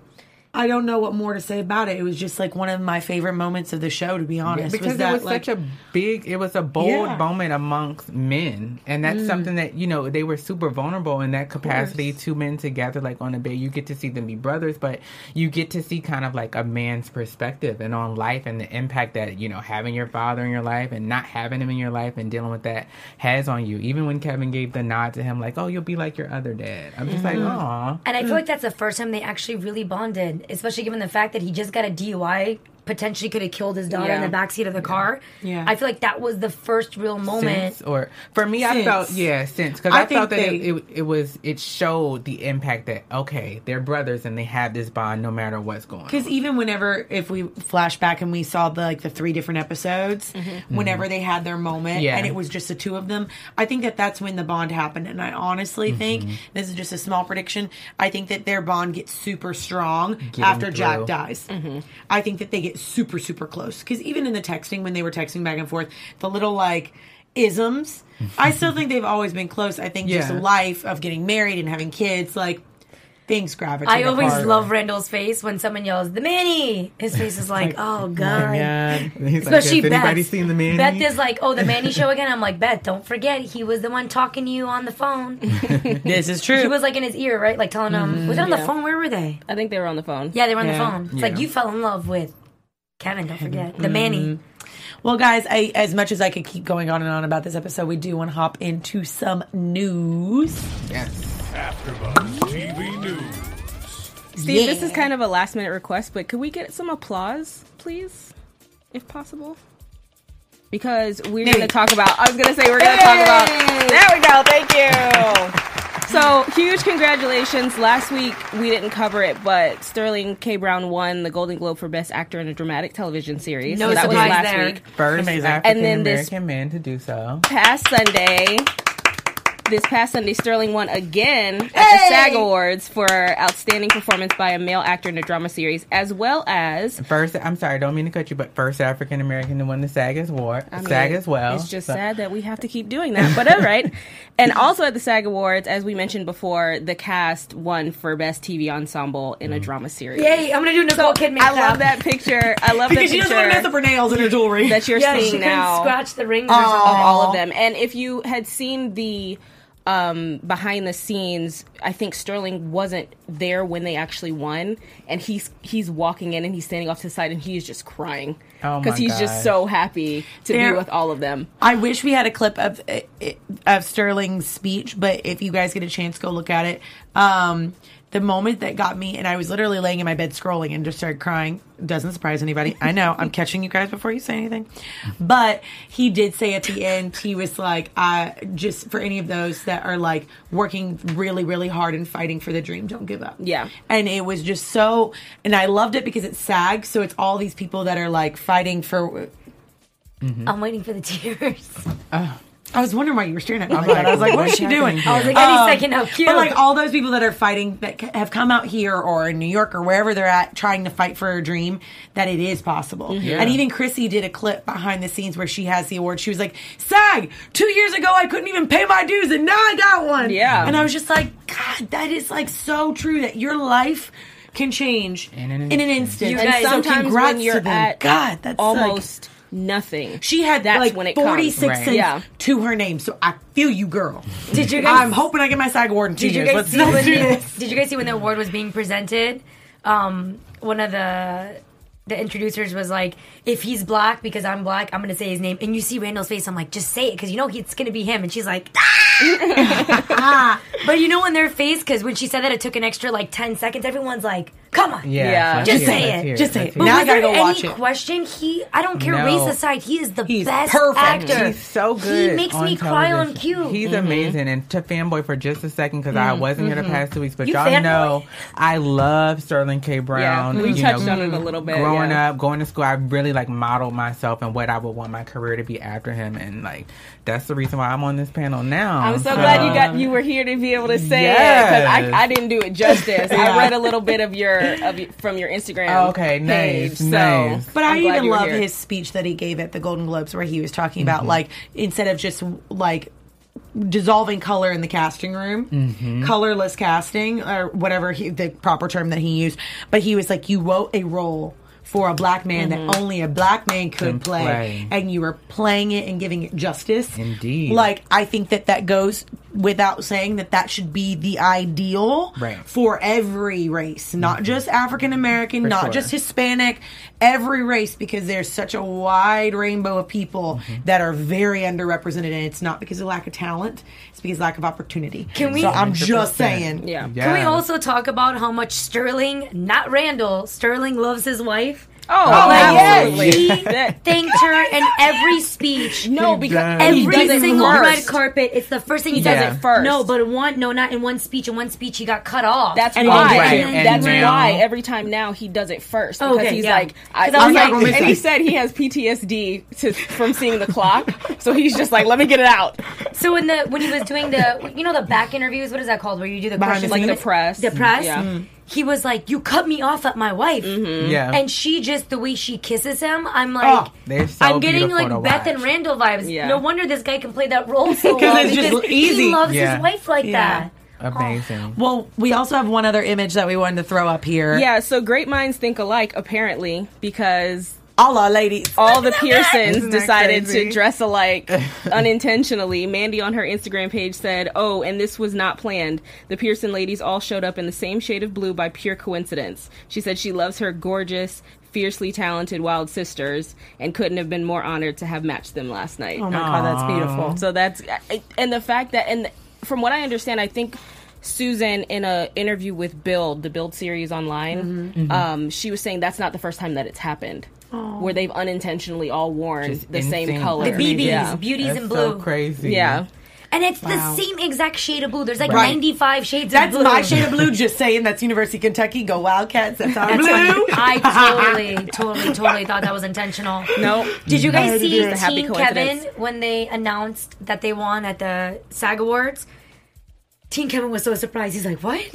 I don't know what more to say about it. It was just like one of my favorite moments of the show, to be honest. because that, it was like, such a big it was a bold Yeah. moment amongst men. And that's mm. something that you know they were super vulnerable in that capacity two men together like on a bed. You get to see them be brothers but you get to see kind of like a man's perspective and on life and the impact that you know having your father in your life and not having him in your life and dealing with that has on you. Even when kevin gave the nod to him like oh you'll be like your other dad. I'm just like oh And I feel like that's the first time they actually really bonded, especially given the fact that he just got a DUI, potentially could have killed his daughter in the backseat of the car. Yeah. I feel like that was the first real moment. Since, or for me, I felt yeah, since because I I, felt that think it, it, it was it showed the impact that okay, they're brothers and they have this bond no matter what's going on. Because even whenever, if we flash back and we saw the like the three different episodes, mm-hmm. Mm-hmm. whenever they had their moment Yeah. and it was just the two of them, I think that that's when the bond happened. And I honestly mm-hmm. think this is just a small prediction. I think that their bond gets super strong after Jack through. dies. I think that they get super super close because even in the texting when they were texting back and forth, the little like isms, I still think they've always been close. I think just Yeah. life of getting married and having kids, like things gravitate. I always apart. love Randall's face when someone yells, "The Manny." His face is like, "Oh God." He's like, Especially has anybody Beth. seen the man? Beth is like, "Oh, the Manny [LAUGHS] show again." I'm like, "Beth, don't forget, he was the one talking to you on the phone. [LAUGHS] This is true. he was like in his ear, right? Like telling him, was it on the mm-hmm. phone? Where were they? I think they were on the phone. Yeah, they were on Yeah. the phone. It's like you fell in love with Kevin. Don't forget mm-hmm. the Manny. Well, guys, I, as much as I could keep going on and on about this episode, we do want to hop into some news. yes. AfterBuzz TV News. Steve, this is kind of a last minute request, but could we get some applause, please, if possible? Because we're going to talk about. I was going to say we're going to talk about. There we go. Thank you. [LAUGHS] So huge congratulations! Last week we didn't cover it, but Sterling K. Brown won the Golden Globe for Best Actor in a Dramatic Television Series. No so that was last there. week. First Amazing. African And then this- American man to do so. past Sunday, this past Sunday, Sterling won again at the SAG Awards for Outstanding Performance by a Male Actor in a Drama Series, as well as. First, I'm sorry, don't mean to cut you, but first African American to win the SAG award, I mean, SAG as well. It's just So- sad that we have to keep doing that, but all right. [LAUGHS] and also at the SAG Awards, as we mentioned before, the cast won for Best TV Ensemble in a mm. drama series. Yay! I'm gonna do Nicole Kidman. I now. love that picture. I love Because that she doesn't want to mess picture up her nails and her jewelry. that you're Yeah, seeing couldn't now. scratch the rings. Aw. of all of them. And if you had seen the um, behind the scenes, I think Sterling wasn't there when they actually won, and he's he's walking in and he's standing off to the side and he's just crying Oh my because he's just so happy to There- be with all of them. I wish we had a clip of of Sterling's speech, but if you guys get a chance, go look at it. Um, the moment that got me, and I was literally laying in my bed scrolling and just started crying. Doesn't surprise anybody. I know I'm [LAUGHS] catching you guys before you say anything, but he did say at the end, he was like, "I just for any of those that are like working really, really hard and fighting for the dream, don't give up." Yeah. and it was just so, and I loved it because it's SAG, so it's all these people that are like fighting for I'm waiting for the tears. I was wondering why you were staring at me like. I was like, what is she doing? I was like, any Um, second, how cute. But like all those people that are fighting that have come out here or in New York or wherever they're at trying to fight for a dream, that it is possible. Mm-hmm. And even Chrissy did a clip behind the scenes where she has the award. She was like, SAG, two years ago I couldn't even pay my dues and now I got one. Yeah. And I was just like, God, that is like so true that your life can change In an in an instant. instant. You and guys- so sometimes congrats when you're to at God, that's like- almost nothing. she had That's like when it 46 comes. cents Yeah. to her name, so I feel you, girl. Did you guys? I'm hoping I get my SAG award in two Did you years. guys Let's see when do the, this. Did you guys see when the award was being presented? Um, one of the the introducers was like, "If he's black because I'm black, I'm gonna say his name." And you see Randall's face. I'm like, "Just say it because you know it's gonna be him." And she's like, "Ah!" [LAUGHS] [LAUGHS] but you know in their face because when she said that, it took an extra like ten seconds. Everyone's like, "Come on, Yeah, Yeah. let's Just say let's it. Just say let's it. hear Now I gotta go watch any it. question? He, I don't care No. race aside, he is the He's best perfect. actor. He's so good. He makes on me cry on cue. He's mm-hmm. amazing. And to fanboy for just a second because I mm-hmm. wasn't here the mm-hmm. past two weeks, but You y'all fanboy? know I love Sterling K. Brown. we you touched know, on it a little bit. Growing yeah. up, going to school, I really like modeled myself and what I would want my career to be after him, and like that's the reason why I'm on this panel now. I'm so glad you got um, you were here to be able to say Yes. it because I, I didn't do it justice. I [LAUGHS] read a little bit of your of y- from your Instagram. Oh, okay, page, nice, so nice. But I'm I glad even love here. his speech that he gave at the Golden Globes where he was talking Mm-hmm. about like instead of just like dissolving color in the casting room, Mm-hmm. colorless casting or whatever he, the proper term that he used, but he was like you wrote a role for a black man Mm-hmm. that only a black man could play, play. and you were playing it and giving it justice. Indeed. Like I think that that goes without saying that that should be the ideal Right. for every race, not just African American, not sure. just Hispanic, every race, because there's such a wide rainbow of people Mm-hmm. that are very underrepresented, and it's not because of lack of talent; it's because of lack of opportunity. Can we- So I'm just 100%. saying, Yeah. Can we also talk about how much Sterling, not Randall, Sterling loves his wife? Oh, Like, absolutely. he thanked her in every speech. no, because he Every does single first. red carpet, it's the first thing he, He does. does it it first. No, but in one, no, not in one speech. In one speech, he got cut off. That's And why. didn't get. That's now- why every time now he does it first because Okay, he's yeah. like, I, 'Cause I was he's like- like- not and he [LAUGHS] said he has PTSD to, from seeing the clock, so he's just like, let me get it out. So in the when he was doing the you know the back interviews, what is that called? Where you do the Behind the questions Like the press, The press. Yeah. Mm. He was like, "You cut me off at my wife," mm-hmm. Yeah. and she just the way she kisses him. I'm like, Oh, so I'm getting like Beth and. Randall vibes. Yeah. No wonder this guy can play that role so [LAUGHS] well it's just easy. he loves Yeah. his wife like Yeah. that. Amazing. Oh. Well, we also have one other image that we wanted to throw up here. Yeah, so great minds think alike, apparently, because all our ladies. all the Pearsons decided crazy? to dress alike [LAUGHS] unintentionally. Mandy on her Instagram page said, Oh, and this was not planned. The Pearson ladies all showed up in the same shade of blue by pure coincidence. She said she loves her gorgeous, fiercely talented wild sisters and couldn't have been more honored to have matched them last night. Oh my god, that's beautiful. So that's and the fact that and from what I understand, I think Susan in a interview with Build, the Build series online, Mm-hmm. um, she was saying that's not the first time that it's happened. Oh. Where they've unintentionally all worn Just the same color. The BBs, Yeah. beauties That's in so blue, crazy. Yeah. and it's Wow. the same exact shade of blue. There's like Right. 95 shades. That's of blue. That's my shade of blue. Just saying, that's University of Kentucky. Go Wildcats. That's our That's blue. funny. I [LAUGHS] totally, totally, totally thought that was intentional. Nope. Did you guys see do it. It's a happy Team Kevin when they announced that they won at the SAG Awards? Team Kevin was so surprised. He's like, "What? [LAUGHS]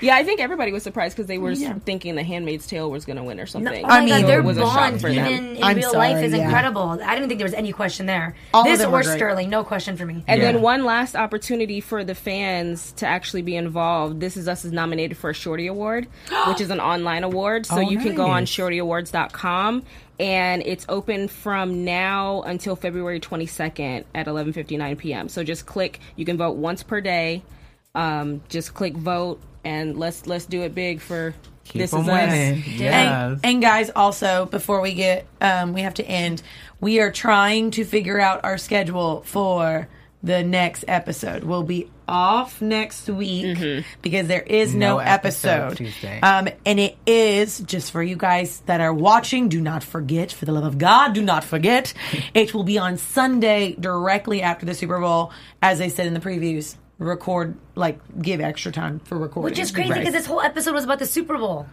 Yeah, I think everybody was surprised because they were Yeah. thinking The Handmaid's Tale was going to win or No, something. oh I mean, God, their was a shock bond, for even them. in I'm real life, is yeah. incredible. I didn't think there was any question there. All this them or. Sterling, no question for me. And Yeah. then one last opportunity for the fans to actually be involved. This is Us is nominated for a Shorty Award, [GASPS] which is an online award. So Oh, you can go on nice. shortyawards.com and it's open from now until February 22nd at 11:59 p.m. So just click, you can vote once per day. Um, just click vote and let's let's do it big for Keep this is winning. us. Yes. And, and guys, also before we get, um, we have to end. We are trying to figure out our schedule for the next episode. We'll be off next week because there is no, No episode episode. Tuesday. Um, and it is just for you guys that are watching. Do not forget, for the love of God, do not forget. [LAUGHS] it will be on Sunday directly after the Super Bowl, as I said in the previews. Record like give extra time for recording, Which is crazy Right. because this whole episode was about the Super Bowl.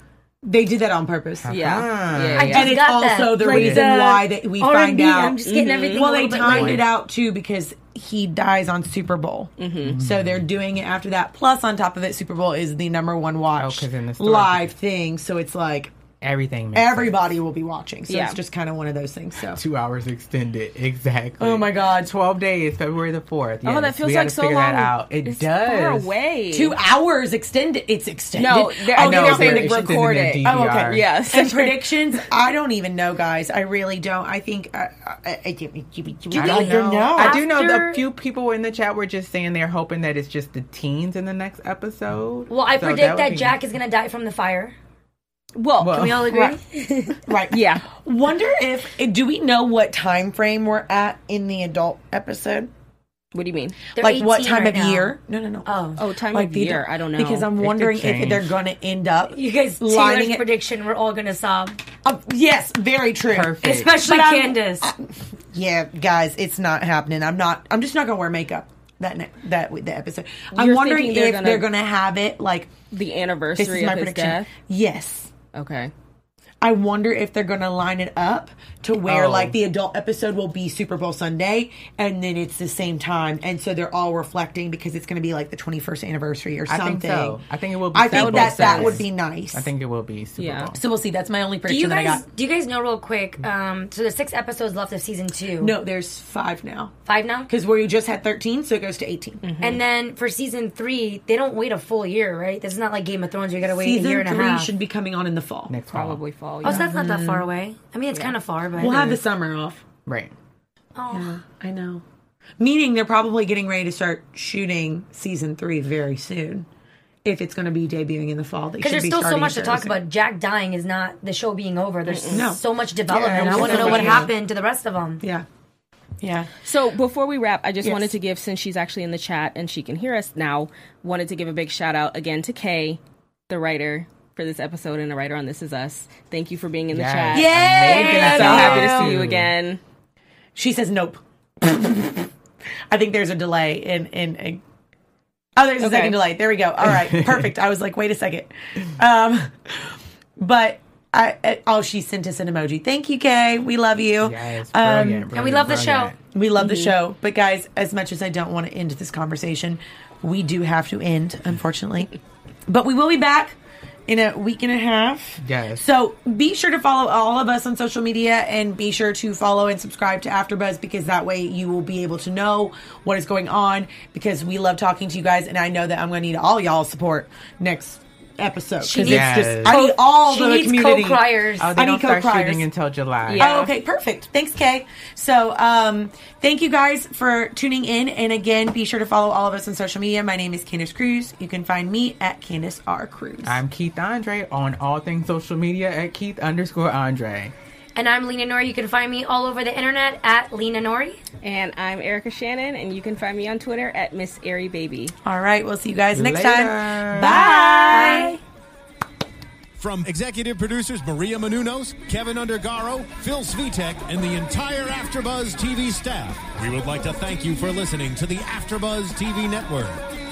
They did that on purpose. Yeah. yeah, I yeah. just And it's got also that. the Like reason the why that we R&B, find out. I'm just getting mm-hmm. everything. well, they little bit timed late. it out too because he dies on Super Bowl. Mm-hmm. So they're doing it after that. Plus, on top of it, Super Bowl is the number one watch oh, 'cause in the story- live thing. So it's like Everything. makes sense. everybody will be watching. So Yeah. it's just kind of one of those things. So Two hours extended. Exactly. Oh my God. 12 days, February the 4th. Oh, that Yes, feels we like gotta so figure long. That out. It it's does. far away. two hours extended. It's extended. No, they're- oh, I know, they're they're saying saying they they record it. Oh, okay. Yes. And predictions, I don't even know, guys. I really don't. I think uh, I, I, I, I don't know. know. I do know After- a few people in the chat were just saying they're hoping that it's just the teens in the next episode. Well, I So predict would that, Jack is gonna die from the fire. Well, Well, Can we all agree? Right. right. yeah. [LAUGHS] Wonder if do we know what time frame we're at in the adult episode? What do you mean? They're like what time right of now. year? No, no, no. Oh. Oh, time like of the year. I don't know. because I'm could wondering if they're going to end up. You guys, Lining Taylor's it- prediction, we're all gonna sob. Uh, yes, very true. Perfect. Especially But I'm- Candace. Yeah, guys, it's not happening. I'm not. I'm just not going to wear makeup that ne- that the episode. I'm You're wondering they're if gonna- they're going to have it like the this anniversary is my of his prediction. death. Yes. Okay. I wonder if they're going to line it up to where Oh. like the adult episode will be Super Bowl Sunday and then it's the same time and so they're all reflecting because it's going to be like the 21st anniversary or something. I something. think so. I think it will be I Super think Bowl that that would be nice. I think it will be Super Yeah. Bowl. so. We'll see. That's my only prediction Do prediction you that I guys got. do you guys know real quick? Um, so there's six episodes left of season two. No, there's five now five now. because where you just had 13, so it goes to 18. And then for season three, they don't wait a full year, right? This is not like Game of Thrones. You got to wait a year and a three half. should be coming on in the fall. Next fall. Probably fall. Oh, oh Yeah. so that's not that far mm-hmm. away. I mean, it's kind of far, but We'll have the summer off. Right. Oh. I know. Meaning they're probably getting ready to start shooting season three very soon. If it's going to be debuting in the fall, they Because there's be still so much to talk soon. about. Jack dying is not the show being over. There's No. so much development. Yeah, I want to so know what happened to the rest of them. Yeah, yeah. So before we wrap, I just Yes. wanted to give, since she's actually in the chat and she can hear us now, wanted to give a big shout out again to Kay, the writer for this episode and a writer on This Is Us. Thank you for being in the Yes. chat. Yay! Amazing. I'm so happy to see you again. She says nope. [LAUGHS] I think there's a delay in in. in oh, there's a Okay. second delay. There we go. All right, [LAUGHS] perfect. I was like, wait a second. Um, but I, I oh, she sent us an emoji. Thank you, Kay. We love you. Yes, Um, brilliant, And we love the show. We love Mm-hmm. the show, but guys, as much as I don't want to end this conversation, we do have to end, unfortunately. but we will be back in a week and a half. Yes. So be sure to follow all of us on social media and be sure to follow and subscribe to AfterBuzz because that way you will be able to know what is going on because we love talking to you guys and I know that I'm going to need all y'all's support next episode She needs- it's just Yes. I need all She the needs community. co-criers. Oh, they I don't need start co-criers. shooting until July. Yeah. Oh, okay, perfect. Thanks, Kay. So, um, thank you guys for tuning in. And again, be sure to follow all of us on social media. My name is Candace Cruz. You can find me at Candace R. Cruz. I'm Keith Andre on all things social media at Keith underscore Andre. And I'm Lena Nori. You can find me all over the internet at Lena Nori. And I'm Erica Shannon, and you can find me on Twitter at Miss Airy Baby. all right, we'll see you guys next Later. time. Bye. From executive producers Maria Menounos, Kevin Undergaro, Phil Svitek, and the entire AfterBuzz TV staff, we would like to thank you for listening to the AfterBuzz TV network.